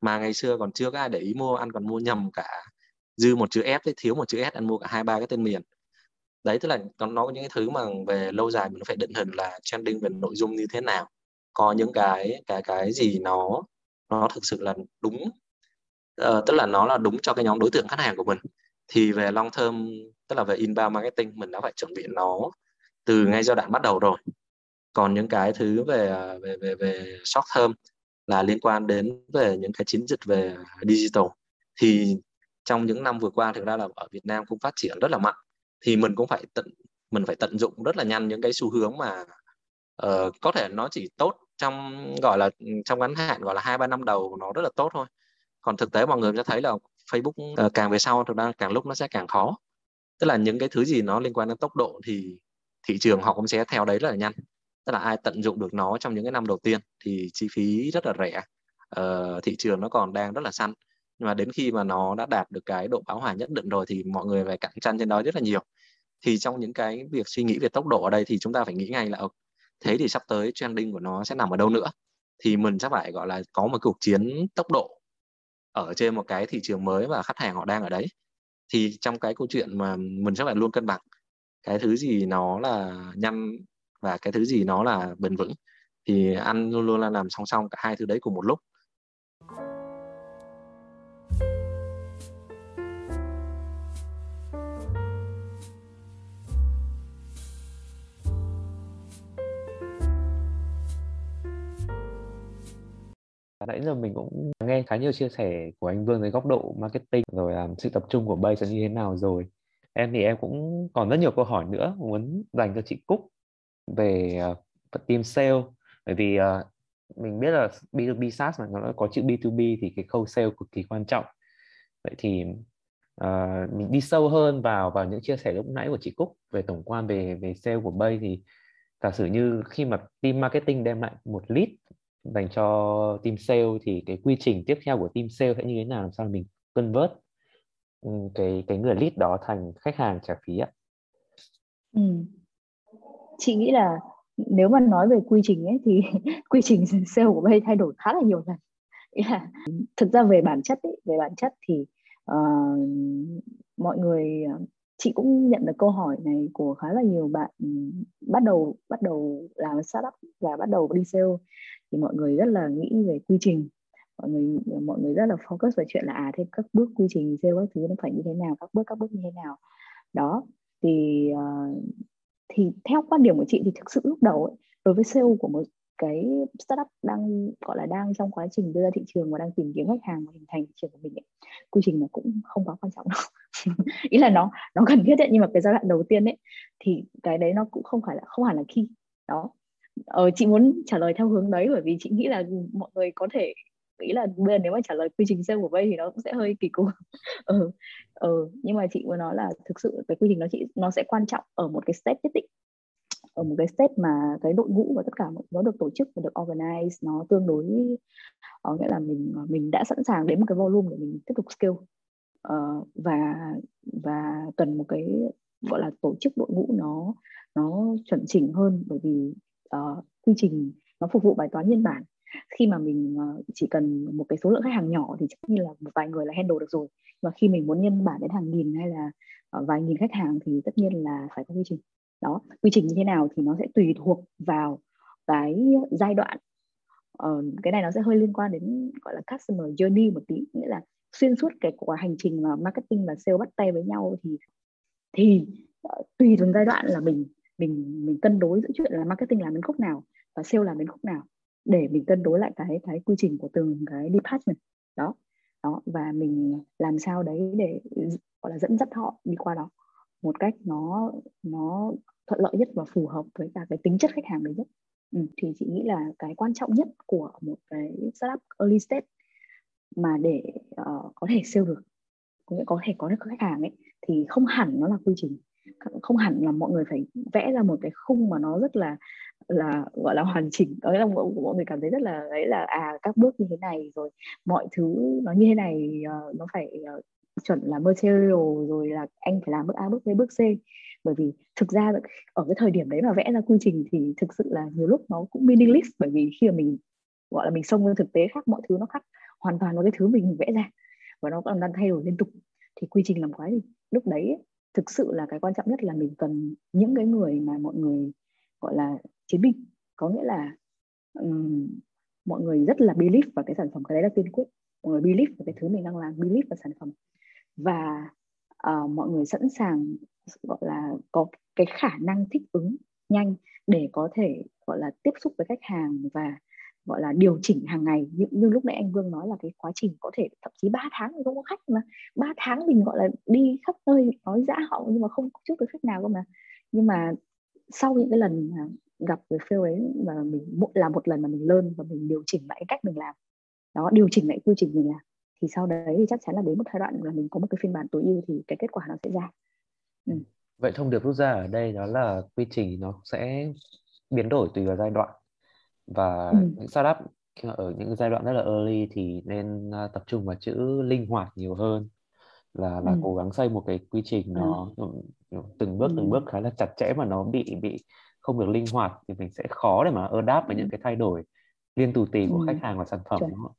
Mà ngày xưa còn chưa có ai để ý mua anh còn mua nhầm cả dư một chữ F với thiếu một chữ S anh mua cả hai ba cái tên miền. Đấy tức là nó, nó có những cái thứ mà về lâu dài mình phải định hình là trending về nội dung như thế nào. Có những cái cái cái gì nó nó thực sự là đúng uh, tức là nó là đúng cho cái nhóm đối tượng khách hàng của mình. Thì về long term tức là về inbound marketing mình đã phải chuẩn bị nó từ ngay giai đoạn bắt đầu rồi còn những cái thứ về à, về về về short term là liên quan đến về những cái chiến dịch về digital. Thì trong những năm vừa qua thực ra là ở Việt Nam cũng phát triển rất là mạnh. Thì mình cũng phải tận mình phải tận dụng rất là nhanh những cái xu hướng mà uh, có thể nó chỉ tốt trong gọi là trong ngắn hạn gọi là hai ba năm đầu nó rất là tốt thôi. Còn thực tế mọi người sẽ thấy là Facebook uh, càng về sau thực ra càng lúc nó sẽ càng khó. Tức là những cái thứ gì nó liên quan đến tốc độ thì thị trường họ cũng sẽ theo đấy rất là nhanh tức là ai tận dụng được nó trong những cái năm đầu tiên thì chi phí rất là rẻ. Ờ, thị trường nó còn đang rất là săn nhưng mà đến khi mà nó đã đạt được cái độ bão hòa nhất định rồi thì mọi người phải cạnh tranh trên đó rất là nhiều. Thì trong những cái việc suy nghĩ về tốc độ ở đây thì chúng ta phải nghĩ ngay là ờ, thế thì sắp tới trending của nó sẽ nằm ở đâu nữa? Thì mình sẽ phải gọi là có một cuộc chiến tốc độ ở trên một cái thị trường mới và khách hàng họ đang ở đấy. Thì trong cái câu chuyện mà mình sẽ phải luôn cân bằng cái thứ gì nó là nhanh và cái thứ gì nó là bền vững thì ăn luôn luôn là làm song song cả hai thứ đấy cùng một lúc. Nãy giờ mình cũng nghe khá nhiều chia sẻ của anh Vương về góc độ marketing rồi um, sự tập trung của base như thế nào rồi. Em thì em cũng còn rất nhiều câu hỏi nữa muốn dành cho chị Cúc về uh, team sale bởi vì uh, mình biết là B2B SaaS mà nó có chữ B2B thì cái khâu sale cực kỳ quan trọng vậy thì uh, mình đi sâu hơn vào vào những chia sẻ lúc nãy của chị Cúc về tổng quan về về sale của Bay thì giả sử như khi mà team marketing đem lại một lead dành cho team sale thì cái quy trình tiếp theo của team sale sẽ như thế nào làm sao mình convert ừ, cái cái người lead đó thành khách hàng trả phí ạ? Ừ. Chị nghĩ là nếu mà nói về quy trình ấy thì quy trình sale của bây thay đổi khá là nhiều lần. Yeah. Thực ra về bản chất ấy, về bản chất thì uh, mọi người ờ, chị cũng nhận được câu hỏi này của khá là nhiều bạn ừ, bắt đầu bắt đầu làm startup và bắt đầu đi sale thì mọi người rất là nghĩ về quy trình mọi người mọi người rất là focus về chuyện là à thêm các bước quy trình sale các thứ nó phải như thế nào các bước các bước như thế nào đó thì uh, thì theo quan điểm của chị thì thực sự lúc đầu ấy, đối với sale của một cái startup đang gọi là đang trong quá trình đưa ra thị trường và đang tìm kiếm khách hàng và hình thành thị trường của mình ấy, quy trình nó cũng không quá quan trọng đâu. Ý là nó nó cần thiết đấy nhưng mà cái giai đoạn đầu tiên ấy thì cái đấy nó cũng không phải là không hẳn là khi đó. Ờ, chị muốn trả lời theo hướng đấy bởi vì chị nghĩ là mọi người có thể nghĩ là bây giờ nếu mà trả lời quy trình sale của vay thì nó cũng sẽ hơi kỳ cục. Ừ, ừ, nhưng mà chị muốn nói là thực sự cái quy trình nó chị nó sẽ quan trọng ở một cái step nhất định. Ở một cái step mà cái đội ngũ và tất cả nó được tổ chức và được organize nó tương đối có nghĩa là mình mình đã sẵn sàng đến một cái volume để mình tiếp tục scale. Uh, và và cần một cái gọi là tổ chức đội ngũ nó nó chuẩn chỉnh hơn bởi vì uh, quy trình nó phục vụ bài toán nhân bản khi mà mình ờ, chỉ cần một cái số lượng khách hàng nhỏ thì chắc như là một vài người là handle được rồi. Và khi mình muốn nhân bản đến hàng nghìn hay là ờ, vài nghìn khách hàng thì tất nhiên là phải có quy trình. Đó quy trình như thế nào thì nó sẽ tùy thuộc vào cái giai đoạn. Uh, cái này nó sẽ hơi liên quan đến gọi là customer journey một tí. Nghĩa là xuyên suốt cái quá hành trình mà marketing và sale bắt tay với nhau thì thì uh, tùy từng giai đoạn là mình mình mình cân đối giữa chuyện là marketing làm đến khúc nào và sale làm đến khúc nào để mình cân đối lại cái cái quy trình của từng cái department. Đó đó và mình làm sao đấy để gọi là dẫn dắt họ đi qua đó một cách nó nó thuận lợi nhất và phù hợp với cả cái tính chất khách hàng đấy nhất. Ừ, thì chị nghĩ là cái quan trọng nhất của một cái startup early stage mà để uh, có thể sale được cũng có thể có được khách hàng ấy thì không hẳn nó là quy trình. Không hẳn là mọi người phải vẽ ra một cái khung mà nó rất là là gọi là hoàn chỉnh. Đó là mọi, mọi người cảm thấy rất là đấy là à các bước như thế này rồi mọi thứ nó như thế này uh, nó phải uh, chuẩn là material rồi là anh phải làm bước A bước B bước C. Bởi vì thực ra ở cái thời điểm đấy mà vẽ ra quy trình thì thực sự là nhiều lúc nó cũng meaningless bởi vì khi mà mình gọi là mình xông lên thực tế khác mọi thứ nó khác hoàn toàn với cái thứ mình vẽ ra và nó còn đang thay đổi liên tục thì quy trình làm cái thì lúc đấy thực sự là cái quan trọng nhất là mình cần những cái người mà mọi người gọi là chiến binh. Có nghĩa là um, mọi người rất là believe vào cái sản phẩm cái đấy là tiên quyết. Mọi người believe vào cái thứ mình đang làm believe vào sản phẩm. Và uh, mọi người sẵn sàng gọi là có cái khả năng thích ứng nhanh để có thể gọi là tiếp xúc với khách hàng và gọi là điều chỉnh hàng ngày. Như, như lúc nãy anh Vương nói là cái quá trình có thể thậm chí 3 tháng không có khách mà 3 tháng mình gọi là đi khắp nơi nói dã họ nhưng mà không chút được khách nào cơ mà. Nhưng mà sau những cái lần mà gặp với fail ấy và mình làm một lần mà mình lên và mình điều chỉnh lại cách mình làm đó điều chỉnh lại quy trình mình làm thì sau đấy thì chắc chắn là đến một giai đoạn là mình có một cái phiên bản tối ưu thì cái kết quả nó sẽ ra ừ. vậy thông điệp rút ra ở đây đó là quy trình nó sẽ biến đổi tùy vào giai đoạn và ừ. những startup ở những giai đoạn rất là early thì nên à, tập trung vào chữ linh hoạt nhiều hơn là là ừ. cố gắng xây một cái quy trình nó ừ. từng bước từng bước khá là chặt chẽ mà nó bị bị không được linh hoạt thì mình sẽ khó để mà adapt với những cái thay đổi liên tù tì của khách hàng và sản phẩm đúng không?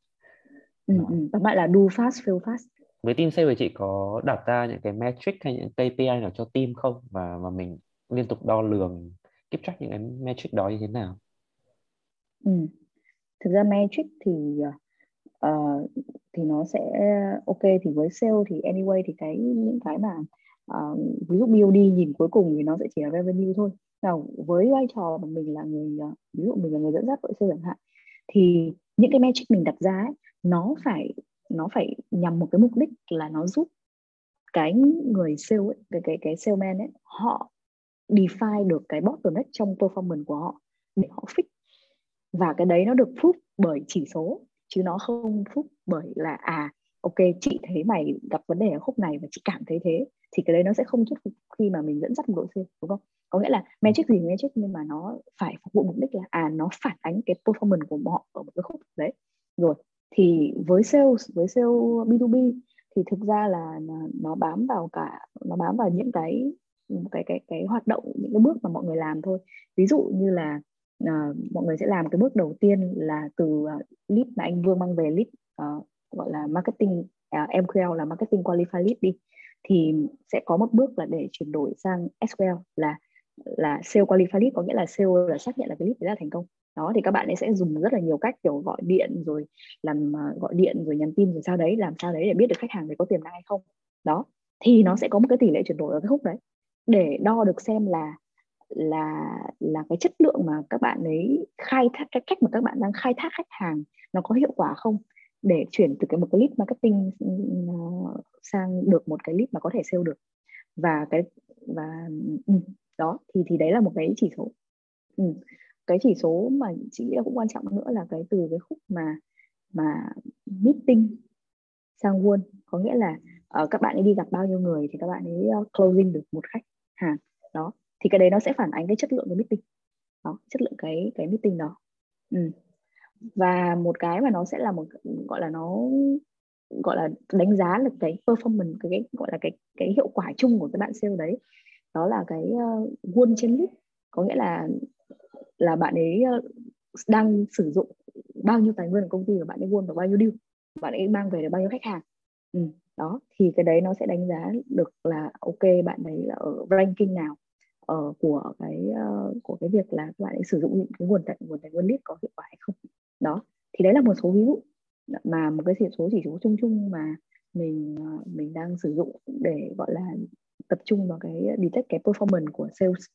Ừ, ừ. Tóm lại là do fast, fail fast. Với team sale thì chị có đặt ra những cái metric hay những KPI nào cho team không và và mình liên tục đo lường keep track những cái metric đó như thế nào? Ừ. Thực ra metric thì uh, thì nó sẽ ok thì với sale thì anyway thì cái những cái mà uh, ví dụ BOD nhìn cuối cùng thì nó sẽ chỉ là revenue thôi. Nào với vai trò mà mình là người ờ, ví dụ mình là người dẫn dắt đội sale chẳng hạn thì những cái metric mình đặt ra ấy, nó phải nó phải nhằm một cái mục đích là nó giúp cái người sale ấy, cái cái cái salesman ấy họ define được cái bottleneck trong performance của họ để họ fix. Và cái đấy nó được phúc bởi chỉ số chứ nó không phúc bởi là à ok chị thấy mày gặp vấn đề ở khúc này và chị cảm thấy thế thì cái đấy nó sẽ không thuyết phục khi mà mình dẫn dắt một đội sale đúng không? Có nghĩa là magic gì magic nhưng mà nó phải phục vụ mục đích là à nó phản ánh cái performance của họ ở một cái khúc đấy. Rồi thì với sales với sale B2B thì thực ra là nó bám vào cả nó bám vào những cái cái cái cái hoạt động những cái bước mà mọi người làm thôi. Ví dụ như là uh, mọi người sẽ làm cái bước đầu tiên là từ uh, lead mà anh Vương mang về lead uh, gọi là marketing uh, MQL là marketing qualified lead đi thì sẽ có một bước là để chuyển đổi sang SQL là là sale qualified lead có nghĩa là sale là xác nhận là cái lead đấy là thành công. Đó, thì các bạn ấy sẽ dùng rất là nhiều cách, kiểu gọi điện rồi làm à, gọi điện rồi nhắn tin rồi sao đấy, làm sao đấy để biết được khách hàng đấy có tiềm năng hay không. Đó, thì nó sẽ có một cái tỷ lệ chuyển đổi ở cái khúc đấy. Để đo được xem là là là cái chất lượng mà các bạn ấy khai thác, cái cách mà các bạn đang khai thác khách hàng nó có hiệu quả không, để chuyển từ cái một cái lead marketing ừ, ừ, sang được một cái lead mà có thể sale được. Và cái, và ừ, đó thì thì đấy là một cái chỉ số ừ. cái chỉ số mà chị nghĩ là cũng quan trọng nữa là cái từ cái khúc mà mà meeting sang won có nghĩa là uh, các bạn ấy đi gặp bao nhiêu người thì các bạn ấy uh, closing được một khách hàng đó thì cái đấy nó sẽ phản ánh cái chất lượng của meeting đó chất lượng cái cái meeting đó ừ. và một cái mà nó sẽ là một gọi là nó gọi là đánh giá là cái performance cái, cái gọi là cái cái hiệu quả chung của cái bạn sale đấy đó là cái uh, won trên list. Có nghĩa là là bạn ấy uh, đang sử dụng bao nhiêu tài nguyên của công ty và bạn ấy won được bao nhiêu deal. Bạn ấy mang về được bao nhiêu khách hàng. Ừ, đó. Thì cái đấy nó sẽ đánh giá được là ok bạn đấy là ở ranking nào ở uh, của cái uh, của cái việc là bạn ấy sử dụng những cái nguồn tài nguồn tài nguyên lead có hiệu quả hay không. Đó. Thì đấy là một số ví dụ. Mà một cái số chỉ số chung chung mà mình uh, mình đang sử dụng để gọi là tập trung vào cái detect cái performance của sales.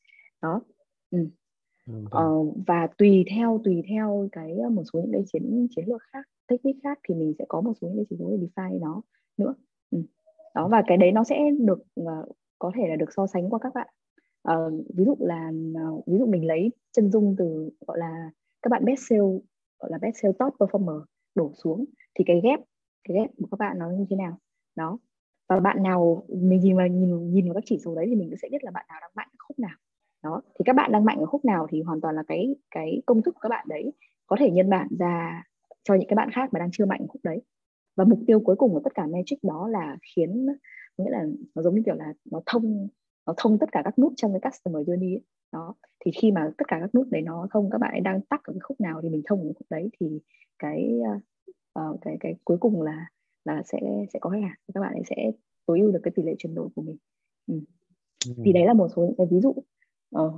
Đó. Ừ. Uh, và tùy theo tùy theo cái một số những cái chiến chiến lược khác technique khác thì mình sẽ có một số những cái chỉ số để define nó nữa. Ừ. đó và cái đấy nó sẽ được uh, có thể là được so sánh qua các bạn. Uh, ví dụ là ví dụ mình lấy chân dung từ gọi là các bạn best sale gọi là best sale top performer đổ xuống thì cái ghép cái ghép của các bạn nó như thế nào? Đó. Và bạn nào, mình nhìn vào, nhìn nhìn vào các chỉ số đấy thì mình cũng sẽ biết là bạn nào đang mạnh ở khúc nào. Đó. Thì các bạn đang mạnh ở khúc nào thì hoàn toàn là cái cái công thức của các bạn đấy có thể nhân bản ra cho những cái bạn khác mà đang chưa mạnh ở khúc đấy. Và mục tiêu cuối cùng của tất cả metric đó là khiến nghĩa là nó giống như kiểu là nó thông nó thông tất cả các nút trong cái customer journey ấy. đó. Thì khi mà tất cả các nút đấy nó thông, các bạn ấy đang tắt ở cái khúc nào thì mình thông ở khúc đấy thì cái uh, cái cái cuối cùng là là sẽ sẽ có khách hàng các bạn ấy sẽ tối ưu được cái tỷ lệ chuyển đổi của mình ừ. Ừ. thì đấy là một số những cái ví dụ ờ.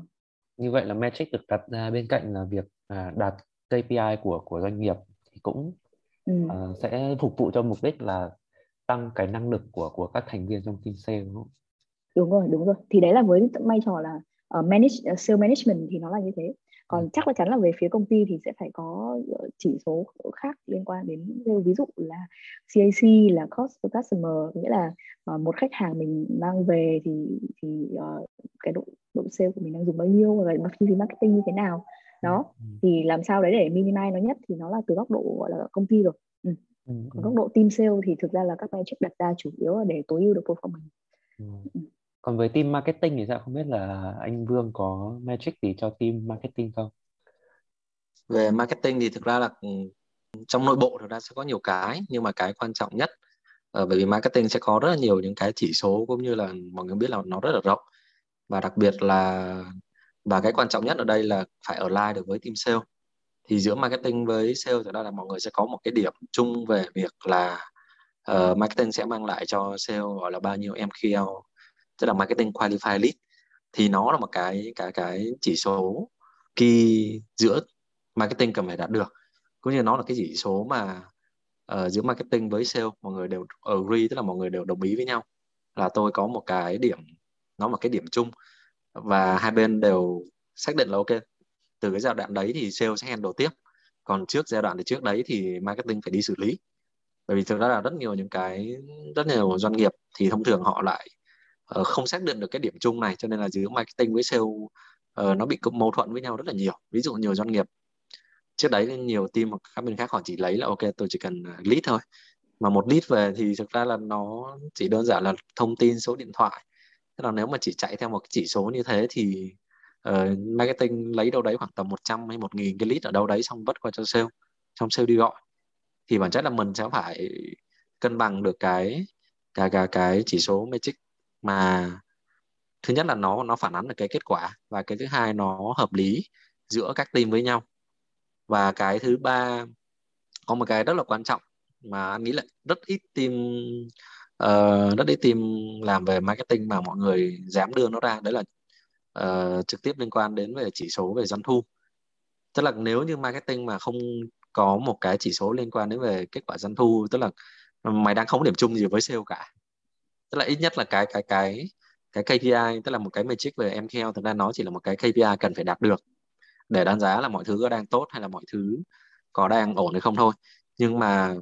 như vậy là metric được đặt ra bên cạnh là việc à, đạt KPI của của doanh nghiệp thì cũng ừ. uh, sẽ phục vụ cho mục đích là tăng cái năng lực của của các thành viên trong team sale đúng không? Đúng rồi, đúng rồi. Thì đấy là với vai trò là uh, manage uh, sale management thì nó là như thế. Còn chắc là chắn là về phía công ty thì sẽ phải có chỉ số khác liên quan đến ví dụ là CAC là cost per customer. Nghĩa là uh, một khách hàng mình mang về thì thì uh, cái độ độ sale của mình đang dùng bao nhiêu và chi phí marketing như thế nào. Đó thì làm sao đấy để minimize nó nhất thì nó là từ góc độ gọi là công ty rồi. Ừ. Ừ. Còn góc độ team sale thì thực ra là các metric đặt ra chủ yếu là để tối ưu được performance. Ừ. Còn với team marketing thì sao? Không biết là anh Vương có metric gì cho team marketing không? Về marketing thì thực ra là ừ, trong nội bộ thực ra sẽ có nhiều cái nhưng mà cái quan trọng nhất uh, bởi vì marketing sẽ có rất là nhiều những cái chỉ số cũng như là mọi người biết là nó rất là rộng. Và đặc biệt là và cái quan trọng nhất ở đây là phải ở align được với team sale. Thì giữa marketing với sale thì đó là mọi người sẽ có một cái điểm chung về việc là uh, marketing sẽ mang lại cho sale gọi là bao nhiêu MQL tức là marketing qualify lead thì nó là một cái cái cái chỉ số kỳ giữa marketing cần phải đạt được cũng như nó là cái chỉ số mà uh, giữa marketing với sale mọi người đều agree tức là mọi người đều đồng ý với nhau là tôi có một cái điểm nó là cái điểm chung và hai bên đều xác định là ok từ cái giai đoạn đấy thì sale sẽ handle tiếp còn trước giai đoạn thì trước đấy thì marketing phải đi xử lý. Bởi vì thực ra là rất nhiều những cái rất nhiều doanh nghiệp thì thông thường họ lại uh, không xác định được cái điểm chung này cho nên là giữa marketing với sale uh, nó bị mâu thuẫn với nhau rất là nhiều. Ví dụ nhiều doanh nghiệp trước đấy nhiều team hoặc các bên khác họ chỉ lấy là ok tôi chỉ cần à, lead thôi. Mà một lead về thì thực ra là nó chỉ đơn giản là thông tin số điện thoại. Tức là nếu mà chỉ chạy theo một cái chỉ số như thế thì uh, marketing lấy đâu đấy khoảng tầm 100 hay 1.000 cái lead ở đâu đấy xong vất qua cho sale xong sale đi gọi. Thì bản chất là mình sẽ phải cân bằng được cái cái cái cái chỉ số metric mà thứ nhất là nó nó phản ánh được cái kết quả và cái thứ hai nó hợp lý giữa các team với nhau. Và cái thứ ba có một cái rất là quan trọng mà anh nghĩ là rất ít team uh, rất ít team làm về marketing mà mọi người dám đưa nó ra đấy là uh, trực tiếp liên quan đến về chỉ số về doanh thu. Tức là nếu như marketing mà không có một cái chỉ số liên quan đến về kết quả doanh thu tức là mày đang không có điểm chung gì với sale cả tức là ít nhất là cái cái cái cái KPI tức là một cái metric về MKL thực ra nó chỉ là một cái KPI cần phải đạt được để đánh giá là mọi thứ có đang tốt hay là mọi thứ có đang ổn hay không thôi. Nhưng mà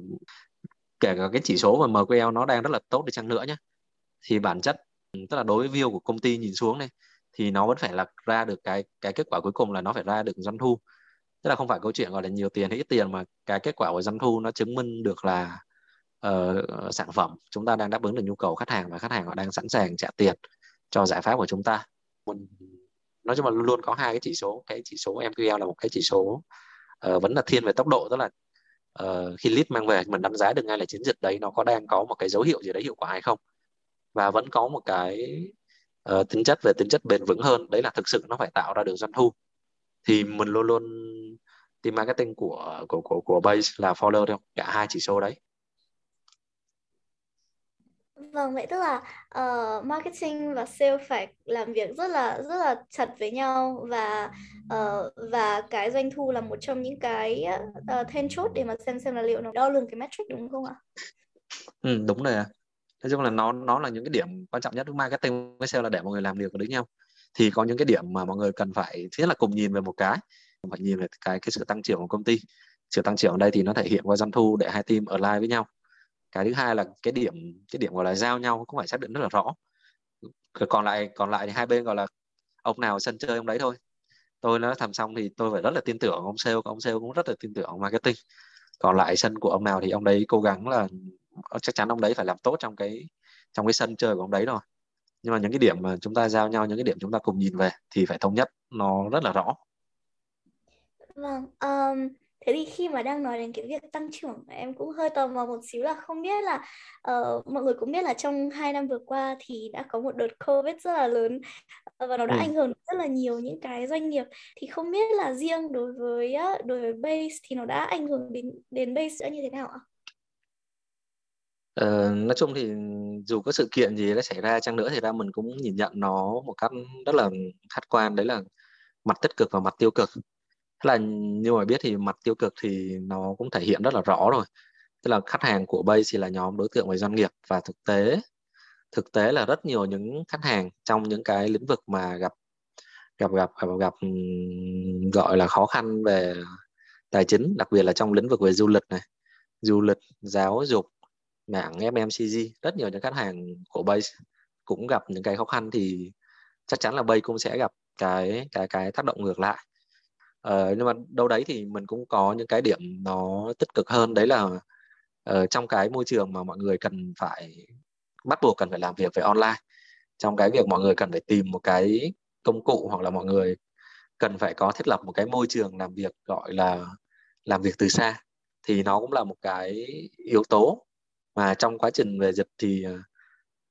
kể cả cái chỉ số mà MQL nó đang rất là tốt đi chăng nữa nhé thì bản chất, tức là đối với view của công ty nhìn xuống này, thì nó vẫn phải là ra được cái cái kết quả cuối cùng là nó phải ra được doanh thu. Tức là không phải câu chuyện gọi là nhiều tiền hay ít tiền mà cái kết quả của doanh thu nó chứng minh được là uh, sản phẩm chúng ta đang đáp ứng được nhu cầu khách hàng và khách hàng họ đang sẵn sàng trả tiền cho giải pháp của chúng ta. Nói chung là luôn luôn có hai cái chỉ số cái chỉ số MQL là một cái chỉ số uh, vẫn là thiên về tốc độ tức là uh, khi lead mang về mình đánh giá được ngay là chiến dịch đấy nó có đang có một cái dấu hiệu gì đấy hiệu quả hay không. Và vẫn có một cái uh, tính chất về tính chất bền vững hơn đấy là thực sự nó phải tạo ra được doanh thu. Thì mình luôn luôn team marketing của của của của base là follow theo cả hai chỉ số đấy. Vâng, vậy tức là uh, marketing và sale phải làm việc rất là rất là chặt với nhau và uh, và cái doanh thu là một trong những cái uh, then chốt để mà xem xem là liệu nó đo lường cái metric đúng không ạ? Ừ, đúng rồi. Nói chung là nó nó là những cái điểm quan trọng nhất của marketing với sale là để mọi người làm việc với nhau. Thì có những cái điểm mà mọi người cần phải thứ nhất là cùng nhìn về một cái, phải nhìn về cái cái sự tăng trưởng của công ty. Sự tăng trưởng ở đây thì nó thể hiện qua doanh thu để hai team ở lại với nhau cái thứ hai là cái điểm cái điểm gọi là giao nhau cũng phải xác định rất là rõ. Còn lại còn lại thì hai bên gọi là ông nào sân chơi ông đấy thôi. Tôi nó làm xong thì tôi phải rất là tin tưởng ông sale ông sale cũng rất là tin tưởng marketing. Còn lại sân của ông nào thì ông đấy cố gắng là chắc chắn ông đấy phải làm tốt trong cái trong cái sân chơi của ông đấy rồi. Nhưng mà những cái điểm mà chúng ta giao nhau những cái điểm chúng ta cùng nhìn về thì phải thống nhất nó rất là rõ. Vâng um, thế thì khi mà đang nói đến cái việc tăng trưởng em cũng hơi tò mò một xíu là không biết là uh, mọi người cũng biết là trong hai năm vừa qua thì đã có một đợt covid rất là lớn ờ, và nó đã ừ. ảnh hưởng rất là nhiều những cái doanh nghiệp thì không biết là riêng đối với đối với base thì nó đã ảnh hưởng đến đến base như thế nào ạ? Ờ, nói chung thì dù có sự kiện gì đã xảy ra chăng nữa thì ra mình cũng nhìn nhận nó một cách rất là khách quan đấy là mặt tích cực và mặt tiêu cực là như mà biết thì mặt tiêu cực thì nó cũng thể hiện rất là rõ rồi. Tức là khách hàng của Base thì là nhóm đối tượng về doanh nghiệp và thực tế. Thực tế là rất nhiều những khách hàng trong những cái lĩnh vực mà gặp gặp gặp gặp, gặp gọi là khó khăn về tài chính đặc biệt là trong lĩnh vực về du lịch này. Du lịch giáo dục mảng FMCG rất nhiều những khách hàng của Base cũng gặp những cái khó khăn thì chắc chắn là Base cũng sẽ gặp cái cái cái tác động ngược lại uh, nhưng mà đâu đấy thì mình cũng có những cái điểm nó tích cực hơn. Đấy là uh, trong cái môi trường mà mọi người cần phải bắt buộc cần phải làm việc về online. Trong cái việc mọi người cần phải tìm một cái công cụ hoặc là mọi người cần phải có thiết lập một cái môi trường làm việc gọi là làm việc từ xa thì nó cũng là một cái yếu tố. Mà trong quá trình về dịch thì ờ,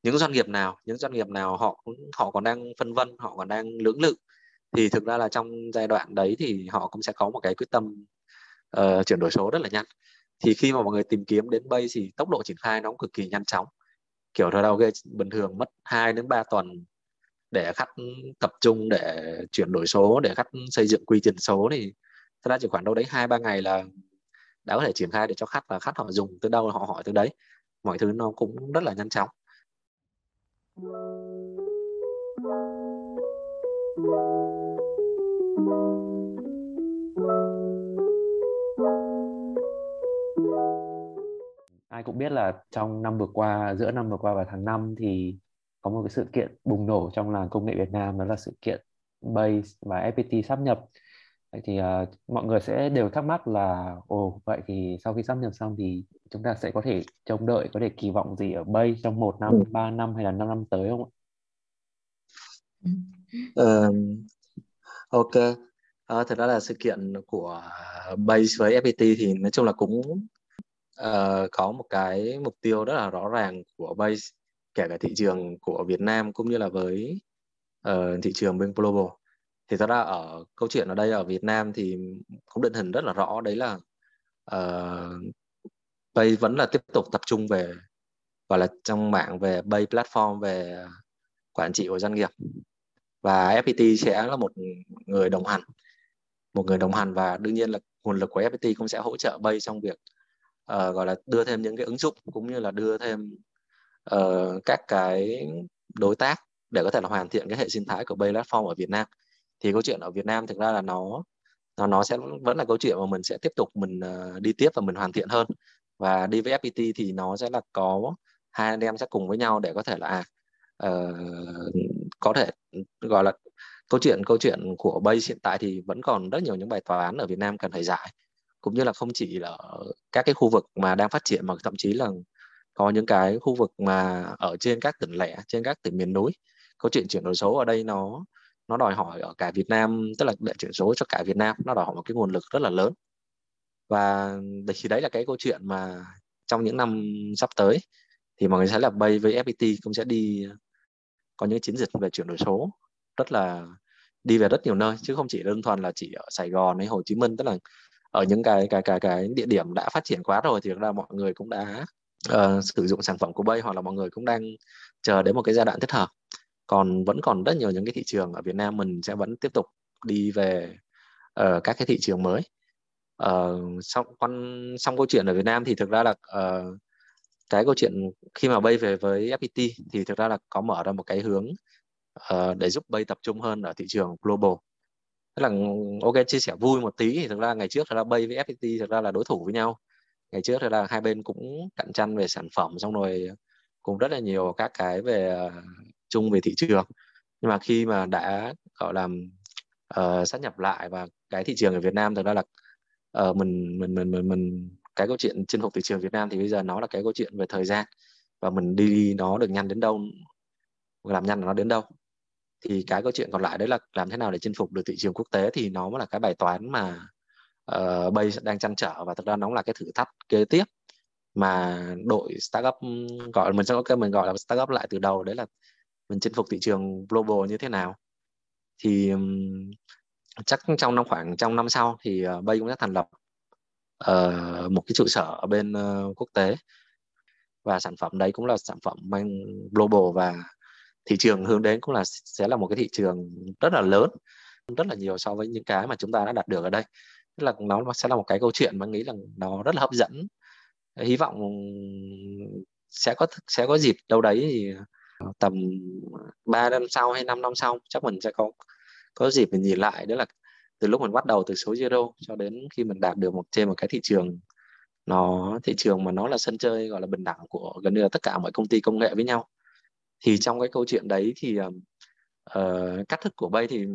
những doanh nghiệp nào những doanh nghiệp nào họ họ còn đang phân vân họ còn đang lưỡng lự thì thực ra là trong giai đoạn đấy thì họ cũng sẽ có một cái quyết tâm uh, chuyển đổi số rất là nhanh. Thì khi mà mọi người tìm kiếm đến bay thì tốc độ triển khai nó cũng cực kỳ nhanh chóng. Kiểu thời đầu game bình thường mất 2 đến 3 tuần để khách tập trung để chuyển đổi số để khách xây dựng quy trình số thì thật ra chỉ khoảng đâu đấy hai ba ngày là đã có thể triển khai để cho khách và khách họ dùng từ đâu họ hỏi từ đấy. Mọi thứ nó cũng rất là nhanh chóng. Ai cũng biết là trong năm vừa qua giữa năm vừa qua và tháng 5 thì có một cái sự kiện bùng nổ trong làng công nghệ Việt Nam đó là sự kiện Base và FPT sắp nhập. Vậy thì uh, mọi người sẽ đều thắc mắc là ồ vậy thì sau khi sắp nhập xong thì chúng ta sẽ có thể trông đợi có thể kỳ vọng gì ở Base trong một năm, ba năm hay là 5 năm tới không ạ? Uh, ok, uh, thật ra là sự kiện của Base với FPT thì nói chung là cũng uh, có một cái mục tiêu rất là rõ ràng của Base kể cả thị trường của Việt Nam cũng như là với uh, thị trường bên global. Thì thật ra ở câu chuyện ở đây ở Việt Nam thì cũng định hình rất là rõ đấy là ờ, uh, Bay vẫn là tiếp tục tập trung về gọi là trong mạng về Bay platform về quản trị của doanh nghiệp. Và FPT sẽ là một người đồng hành một người đồng hành và đương nhiên là nguồn lực của FPT cũng sẽ hỗ trợ Bay trong việc uh, gọi là đưa thêm những cái ứng dụng cũng như là đưa thêm uh, các cái đối tác để có thể là hoàn thiện cái hệ sinh thái của Bay Platform ở Việt Nam. Thì câu chuyện ở Việt Nam thực ra là nó nó nó sẽ vẫn là câu chuyện mà mình sẽ tiếp tục mình uh, đi tiếp và mình hoàn thiện hơn. Và đi với FPT thì nó sẽ là có hai anh em sẽ cùng với nhau để có thể là uh, có thể gọi là câu chuyện câu chuyện của Bay hiện tại thì vẫn còn rất nhiều những bài toán ở Việt Nam cần phải giải cũng như là không chỉ là các cái khu vực mà đang phát triển mà thậm chí là có những cái khu vực mà ở trên các tỉnh lẻ, trên các tỉnh miền núi. Câu chuyện chuyển đổi số ở đây nó nó đòi hỏi ở cả Việt Nam, tức là để chuyển số cho cả Việt Nam, nó đòi hỏi một cái nguồn lực rất là lớn. Và thì đấy là cái câu chuyện mà trong những năm sắp tới thì mọi người sẽ là Bay với FPT cũng sẽ đi ờ, có những chiến dịch về chuyển đổi số rất là đi về rất nhiều nơi, chứ không chỉ đơn thuần là chỉ ở Sài Gòn hay Hồ Chí Minh, tức là ở những cái cái cái cái địa điểm đã phát triển quá rồi thì ra mọi người cũng đã uh, sử dụng sản phẩm của Bay hoặc là mọi người cũng đang chờ đến một cái giai đoạn thích hợp. Còn vẫn còn rất nhiều những cái thị trường ở Việt Nam mình sẽ vẫn tiếp tục đi về uh, các cái thị trường mới. Ờ, uh, xong con xong câu chuyện ở Việt Nam thì thực ra là uh, cái câu chuyện khi mà bay về với FPT thì thực ra là có mở ra một cái hướng uh, để giúp bay tập trung hơn ở thị trường global tức là ừ, ok chia sẻ vui một tí. Thì thực ra ngày trước thật ra bay với FPT thực ra là đối thủ với nhau. Ngày trước thật ra hai bên cũng cạnh tranh về sản phẩm xong rồi cũng rất là nhiều các cái về à, chung về thị trường. Nhưng mà khi mà đã gọi là ờ, uh, sát nhập lại và cái thị trường ở Việt Nam thực ra là uh, mình mình mình mình mình cái câu chuyện chinh phục thị trường Việt Nam thì bây giờ nó là cái câu chuyện về thời gian. Và mình đi nó được nhanh đến đâu làm nhanh nó đến đâu thì cái câu chuyện còn lại đấy là làm thế nào để chinh phục được thị trường quốc tế thì nó mới là cái bài toán mà uh, Bay đang chăn trở và thực ra nó là cái thử thách kế tiếp mà đội startup gọi mình sẽ có cái mình gọi là startup lại từ đầu đấy là mình chinh phục thị trường global như thế nào. Thì um, chắc trong năm khoảng trong năm sau thì uh, Bay cũng sẽ thành lập uh, một cái trụ sở ở bên uh, quốc tế. Và sản phẩm đấy cũng là sản phẩm mang global và thị trường hướng đến cũng là sẽ là một cái thị trường rất là lớn, rất là nhiều so với những cái mà chúng ta đã đạt được ở đây. Tức là nó sẽ là một cái câu chuyện mà nghĩ là nó rất là hấp dẫn. Hy vọng sẽ có sẽ có dịp đâu đấy thì ờ, tầm 3 năm sau hay 5 năm sau chắc mình sẽ có có dịp mình nhìn lại. Đó là từ lúc mình bắt đầu từ số zero cho đến khi mình đạt được một, trên một cái thị trường, nó, thị trường mà nó là sân chơi gọi là bình đẳng của gần như là tất cả mọi công ty công nghệ với nhau thì trong cái câu chuyện đấy thì uh, cách thức của bay thì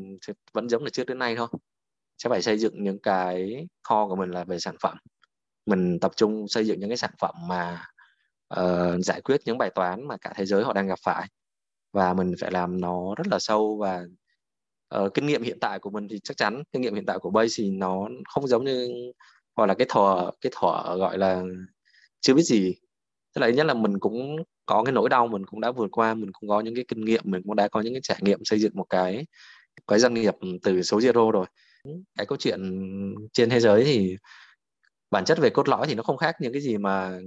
vẫn giống là trước đến nay thôi. Sẽ phải xây dựng những cái kho của mình là về sản phẩm. Mình tập trung xây dựng những cái sản phẩm mà uh, giải quyết những bài toán mà cả thế giới họ đang gặp phải. Và mình phải làm nó rất là sâu và uh, kinh nghiệm hiện tại của mình thì chắc chắn kinh nghiệm hiện tại của Bay thì nó không giống như gọi là cái thuở cái thuở gọi là chưa biết gì. Tức là nhất là mình cũng có cái nỗi đau mình cũng đã vượt qua, mình cũng có những cái kinh nghiệm, mình cũng đã có những cái trải nghiệm xây dựng một cái cái doanh nghiệp từ số zero rồi. Cái câu chuyện trên thế giới thì bản chất về cốt lõi thì nó không khác những cái gì mà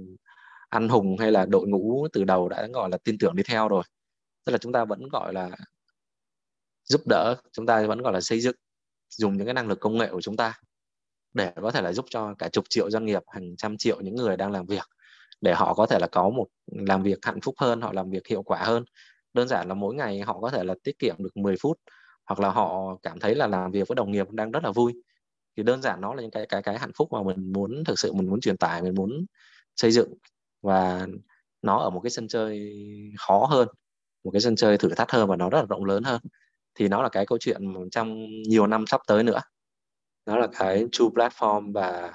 anh hùng hay là đội ngũ từ đầu đã gọi là tin tưởng đi theo rồi. Tức là chúng ta vẫn gọi là giúp đỡ, chúng ta vẫn gọi là xây dựng, dùng những cái năng lực công nghệ của chúng ta để có thể là giúp cho cả chục triệu doanh nghiệp, hàng trăm triệu những người đang làm việc để họ có thể là có một làm việc hạnh phúc hơn, họ làm việc hiệu quả hơn. Đơn giản là mỗi ngày họ có thể là tiết kiệm được 10 phút, hoặc là họ cảm thấy là làm việc với đồng nghiệp đang rất là vui. Thì đơn giản nó là những cái cái cái hạnh phúc mà mình muốn thực sự mình muốn truyền tải, mình muốn xây dựng. Và nó ở một cái sân chơi khó hơn, một cái sân chơi thử thách hơn và nó rất là rộng lớn hơn. Thì nó là cái câu chuyện trong nhiều năm sắp tới nữa. Nó là cái true platform và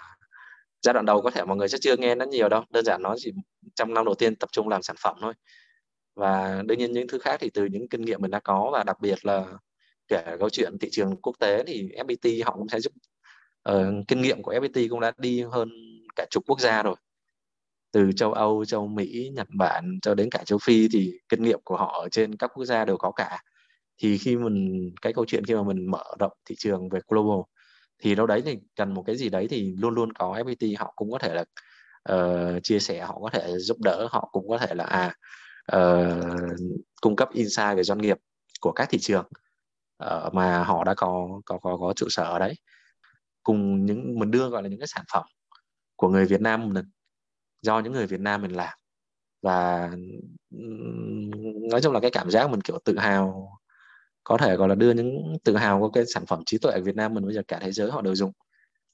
giai đoạn đầu có thể mọi người sẽ chưa nghe nó nhiều đâu đơn giản nó chỉ trong năm đầu tiên tập trung làm sản phẩm thôi. Và đương nhiên những thứ khác thì từ những kinh nghiệm mình đã có và đặc biệt là kể câu chuyện thị trường quốc tế thì FPT họ cũng sẽ giúp uh, kinh nghiệm của FPT cũng đã đi hơn cả chục quốc gia rồi. Từ châu Âu, châu Mỹ, Nhật Bản cho đến cả châu Phi thì kinh nghiệm của họ ở trên các quốc gia đều có cả. Thì khi mình cái câu chuyện khi mà mình mở rộng thị trường về global thì đâu đấy thì cần một cái gì đấy thì luôn luôn có FPT họ cũng có thể là uh, chia sẻ họ có thể giúp đỡ họ cũng có thể là à uh, cung cấp insight về doanh nghiệp của các thị trường uh, mà họ đã có có có có trụ sở ở đấy. Cùng những mình đưa gọi là những cái sản phẩm của người Việt Nam mình do những người Việt Nam mình làm. Và nói chung là cái cảm giác mình kiểu tự hào có thể gọi là đưa những tự hào của cái sản phẩm trí tuệ ở Việt Nam mình bây giờ cả thế giới họ đều dùng.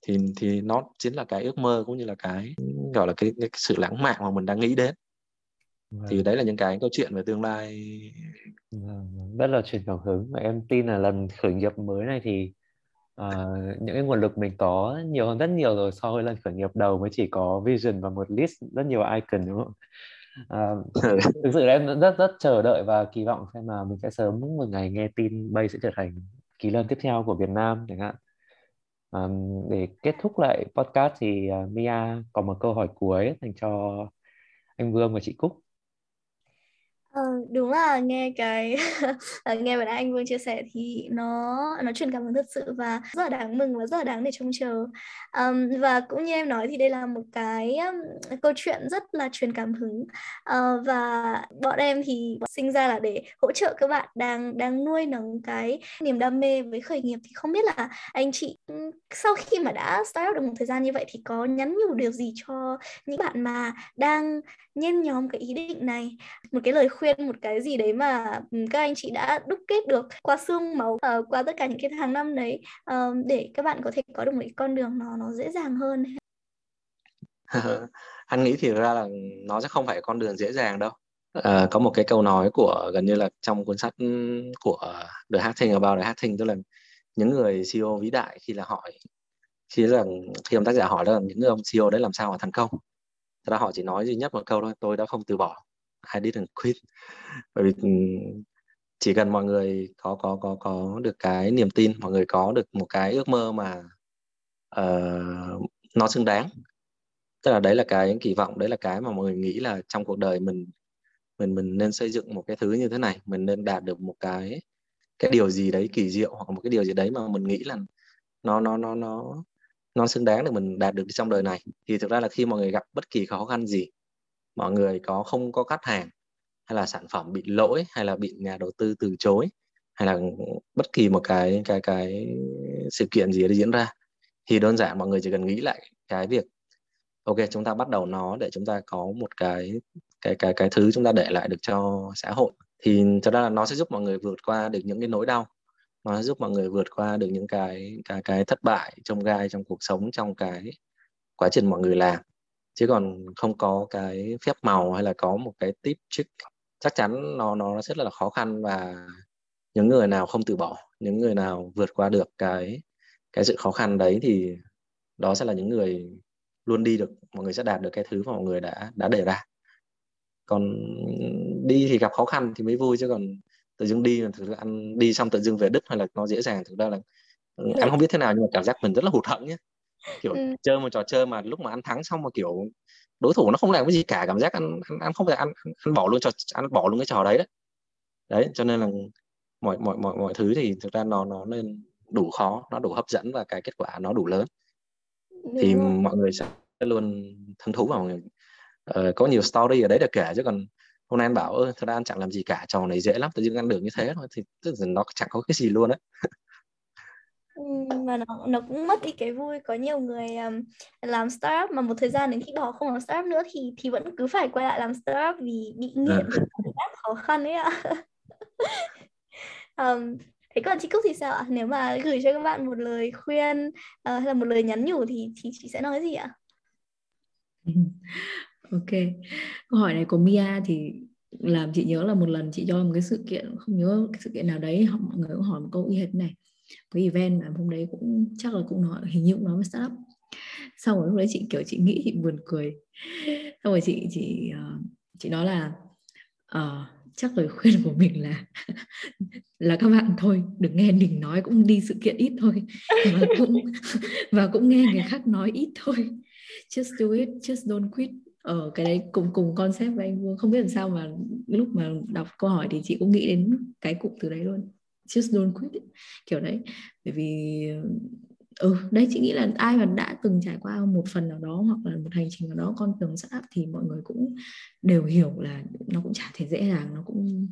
Thì thì nó chính là cái ước mơ cũng như là cái gọi là cái, cái sự lãng mạn mà mình đang nghĩ đến. Vâng. thì đấy là những cái câu chuyện về tương lai. Vâng, rất là truyền cảm hứng. Và em tin là lần khởi nghiệp mới này thì uh, những cái nguồn lực mình có nhiều hơn rất nhiều rồi so với lần khởi nghiệp đầu mới chỉ có vision và một list rất nhiều icon đúng không? Uh, thực sự em rất rất chờ đợi và kỳ vọng xem là mình sẽ sớm một ngày nghe tin Bay sẽ trở thành kỳ lân tiếp theo của Việt Nam chẳng hạn. Um, để kết thúc lại podcast thì uh, Mia có một câu hỏi cuối dành cho anh Vương và chị Cúc. Ờ, đúng là nghe cái ờ, nghe bạn anh Vương chia sẻ thì nó nó truyền cảm hứng thật sự và rất là đáng mừng và rất là đáng để trông chờ. Um, và cũng như em nói thì đây là một cái um, câu chuyện rất là truyền cảm hứng. Uh, và bọn em thì sinh ra là để hỗ trợ các bạn đang đang nuôi nấng cái niềm đam mê với khởi nghiệp. Thì không biết là anh chị sau khi mà đã start up được một thời gian như vậy thì có nhắn nhủ điều gì cho những bạn mà đang nhen nhóm cái ý định này? Một cái lời khuyên khuyên một cái gì đấy mà ừ, các anh chị đã đúc kết được qua xương máu uh, qua tất cả những cái tháng năm đấy uh, để các bạn có thể có được một cái con đường nó nó dễ dàng hơn. Anh nghĩ thì ra là nó sẽ không phải con đường dễ dàng đâu. À, có một cái câu nói của gần như là trong cuốn sách của The Hacking About The Hacking tức là những người CEO vĩ đại khi là hỏi khi là khi ông tác giả hỏi là những ông CEO đấy làm sao mà thành công? Thật ra họ chỉ nói duy nhất một câu thôi tôi đã không từ bỏ. I didn't quit bởi vì ừ, chỉ cần mọi người có có có có được cái niềm tin mọi người có được một cái ước mơ mà uh, nó xứng đáng tức là đấy là cái kỳ vọng đấy là cái mà mọi người nghĩ là trong cuộc đời mình mình mình nên xây dựng một cái thứ như thế này mình nên đạt được một cái cái điều gì đấy kỳ diệu hoặc một cái điều gì đấy mà mình nghĩ là nó nó nó nó nó xứng đáng để mình đạt được trong đời này. Thì thực ra là khi mọi người gặp bất kỳ khó khăn gì mọi người có không có khách hàng, hay là sản phẩm bị lỗi, hay là bị nhà đầu tư từ chối, hay là bất kỳ một cái cái cái sự kiện gì đó diễn ra, thì đơn giản mọi người chỉ cần nghĩ lại cái việc, ok, chúng ta bắt đầu nó để chúng ta có một cái cái cái cái thứ chúng ta để lại được cho xã hội, thì thật ra là nó sẽ giúp mọi người vượt qua được những cái nỗi đau, nó sẽ giúp mọi người vượt qua được những cái cái cái thất bại trong gai trong cuộc sống trong cái quá trình mọi người làm chứ còn không có cái phép màu hay là có một cái tip trick chắc chắn nó nó rất là khó khăn và những người nào không từ bỏ những người nào vượt qua được cái cái sự khó khăn đấy thì đó sẽ là những người luôn đi được mọi người sẽ đạt được cái thứ mà mọi người đã đã đề ra. Còn đi thì gặp khó khăn thì mới vui chứ còn tự dưng đi thực ra ăn đi xong tự dưng về đứt hay là nó dễ dàng thực ra là anh không biết thế nào nhưng mà cảm giác mình rất là hụt hẫng nhé kiểu ừ. chơi một trò chơi mà lúc mà ăn thắng xong mà kiểu đối thủ nó không làm cái gì cả cảm giác ăn ăn, ăn không thể ăn, ăn bỏ luôn trò ăn bỏ luôn cái trò đấy đấy đấy cho nên là mọi mọi mọi mọi thứ thì thực ra nó nó nên đủ khó nó đủ hấp dẫn và cái kết quả nó đủ lớn Đúng thì rồi. mọi người sẽ luôn hứng thú vào người uh, có nhiều story ở đấy để kể chứ còn hôm nay anh bảo ơ thật ra anh chẳng làm gì cả trò này dễ lắm tự nhiên ăn được như thế thôi thì tức là nó chẳng có cái gì luôn đấy mà nó nó cũng mất đi cái vui. Có nhiều người um, làm startup mà một thời gian đến khi bỏ không làm startup nữa thì thì vẫn cứ phải quay lại làm startup vì bị nghiện à. áp khó khăn ấy ạ. Um, thế còn chị Cúc thì sao ạ? Nếu mà gửi cho các bạn một lời khuyên uh, hay là một lời nhắn nhủ thì thì chị sẽ nói gì ạ? Ok. Câu hỏi này của Mia thì làm chị nhớ là một lần chị cho một cái sự kiện không nhớ cái sự kiện nào đấy mọi người cũng hỏi một câu y hệt này cái event mà hôm đấy cũng chắc là cũng nói hình như cũng nói với startup. Sau rồi lúc đấy chị kiểu chị nghĩ chị buồn cười. Xong rồi chị chị ờ, chị nói là uh, chắc lời khuyên của mình là là các bạn thôi đừng nghe mình nói cũng đi sự kiện ít thôi. Và cũng và cũng nghe người khác nói ít thôi. Just do it just don't quit. Ở cái đấy cùng cùng concept với anh Vương. Không biết làm sao mà lúc mà đọc câu hỏi thì chị cũng nghĩ đến cái cụm từ đấy luôn just don't quit kiểu đấy. Bởi vì ừ đấy chị nghĩ là ai mà đã từng trải qua một phần nào đó hoặc là một hành trình nào đó con đường startup thì mọi người cũng đều hiểu là nó cũng chả thể dễ dàng nó cũng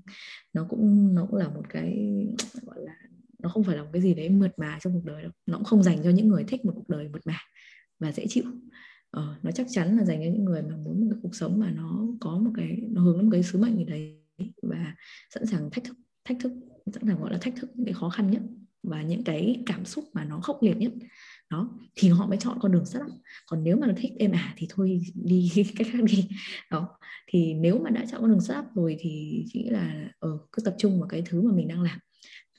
nó cũng nó cũng là một cái gọi là nó không phải là một cái gì đấy mượt mà trong cuộc đời đâu. Nó cũng không dành cho những người thích một cuộc đời mượt mà và dễ chịu. Ờ, nó chắc chắn là dành cho những người mà muốn một cái cuộc sống mà nó có một cái nó hướng đến một cái sứ mệnh gì đấy và sẵn sàng thách thức thách thức sẵn sàng gọi là thách thức những cái khó khăn nhất và những cái cảm xúc mà nó khốc liệt nhất. Đó thì họ mới chọn con đường sắt còn nếu mà nó thích em à thì thôi đi cách khác đi. Đó thì nếu mà đã chọn con đường sắt rồi thì chỉ là ừ, cứ tập trung vào cái thứ mà mình đang làm.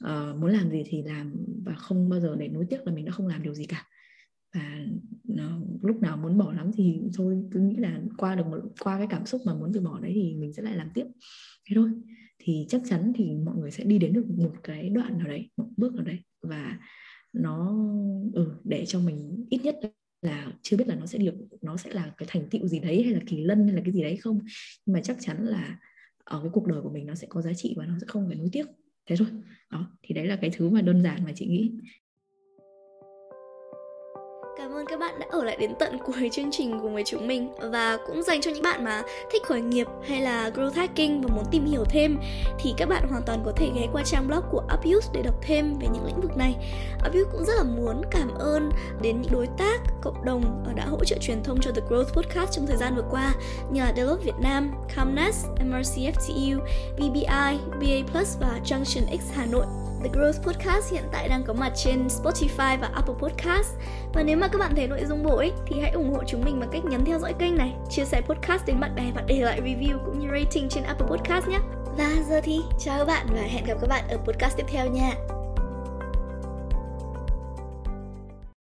Uh, muốn làm gì thì làm và không bao giờ để nối tiếc là mình đã không làm điều gì cả. Và nó, lúc nào muốn bỏ lắm thì thôi cứ nghĩ là qua được một qua cái cảm xúc mà muốn từ bỏ đấy thì mình sẽ lại làm tiếp. Thế thôi thì chắc chắn thì mọi người sẽ đi đến được một cái đoạn nào đấy một bước nào đấy. Và nó ừ, để cho mình ít nhất là chưa biết là nó sẽ được nó sẽ là cái thành tựu gì đấy hay là kỳ lân hay là cái gì đấy không. Nhưng mà chắc chắn là ở cái cuộc đời của mình nó sẽ có giá trị và nó sẽ không phải nuối tiếc. Thế thôi. Đó thì đấy là cái thứ mà đơn giản mà chị nghĩ. Cảm ơn các bạn đã ở lại đến tận cuối chương trình cùng với chúng mình và cũng dành cho những bạn mà thích khởi nghiệp hay là growth hacking và muốn tìm hiểu thêm thì các bạn hoàn toàn có thể ghé qua trang blog của Upuse để đọc thêm về những lĩnh vực này. Upuse cũng rất là muốn cảm ơn đến những đối tác, cộng đồng đã hỗ trợ truyền thông cho The Growth Podcast trong thời gian vừa qua như là Deloitte Việt Nam, Comnas, MRCFTU, BBI, BA Plus và Junction X Hà Nội. The Growth Podcast hiện tại đang có mặt trên Spotify và Apple Podcast. Và nếu mà các bạn thấy nội dung bổ ích thì hãy ủng hộ chúng mình bằng cách nhấn theo dõi kênh này, chia sẻ podcast đến bạn bè và để lại review cũng như rating trên Apple Podcast nhé. Và giờ thì chào các bạn và hẹn gặp các bạn ở podcast tiếp theo nha.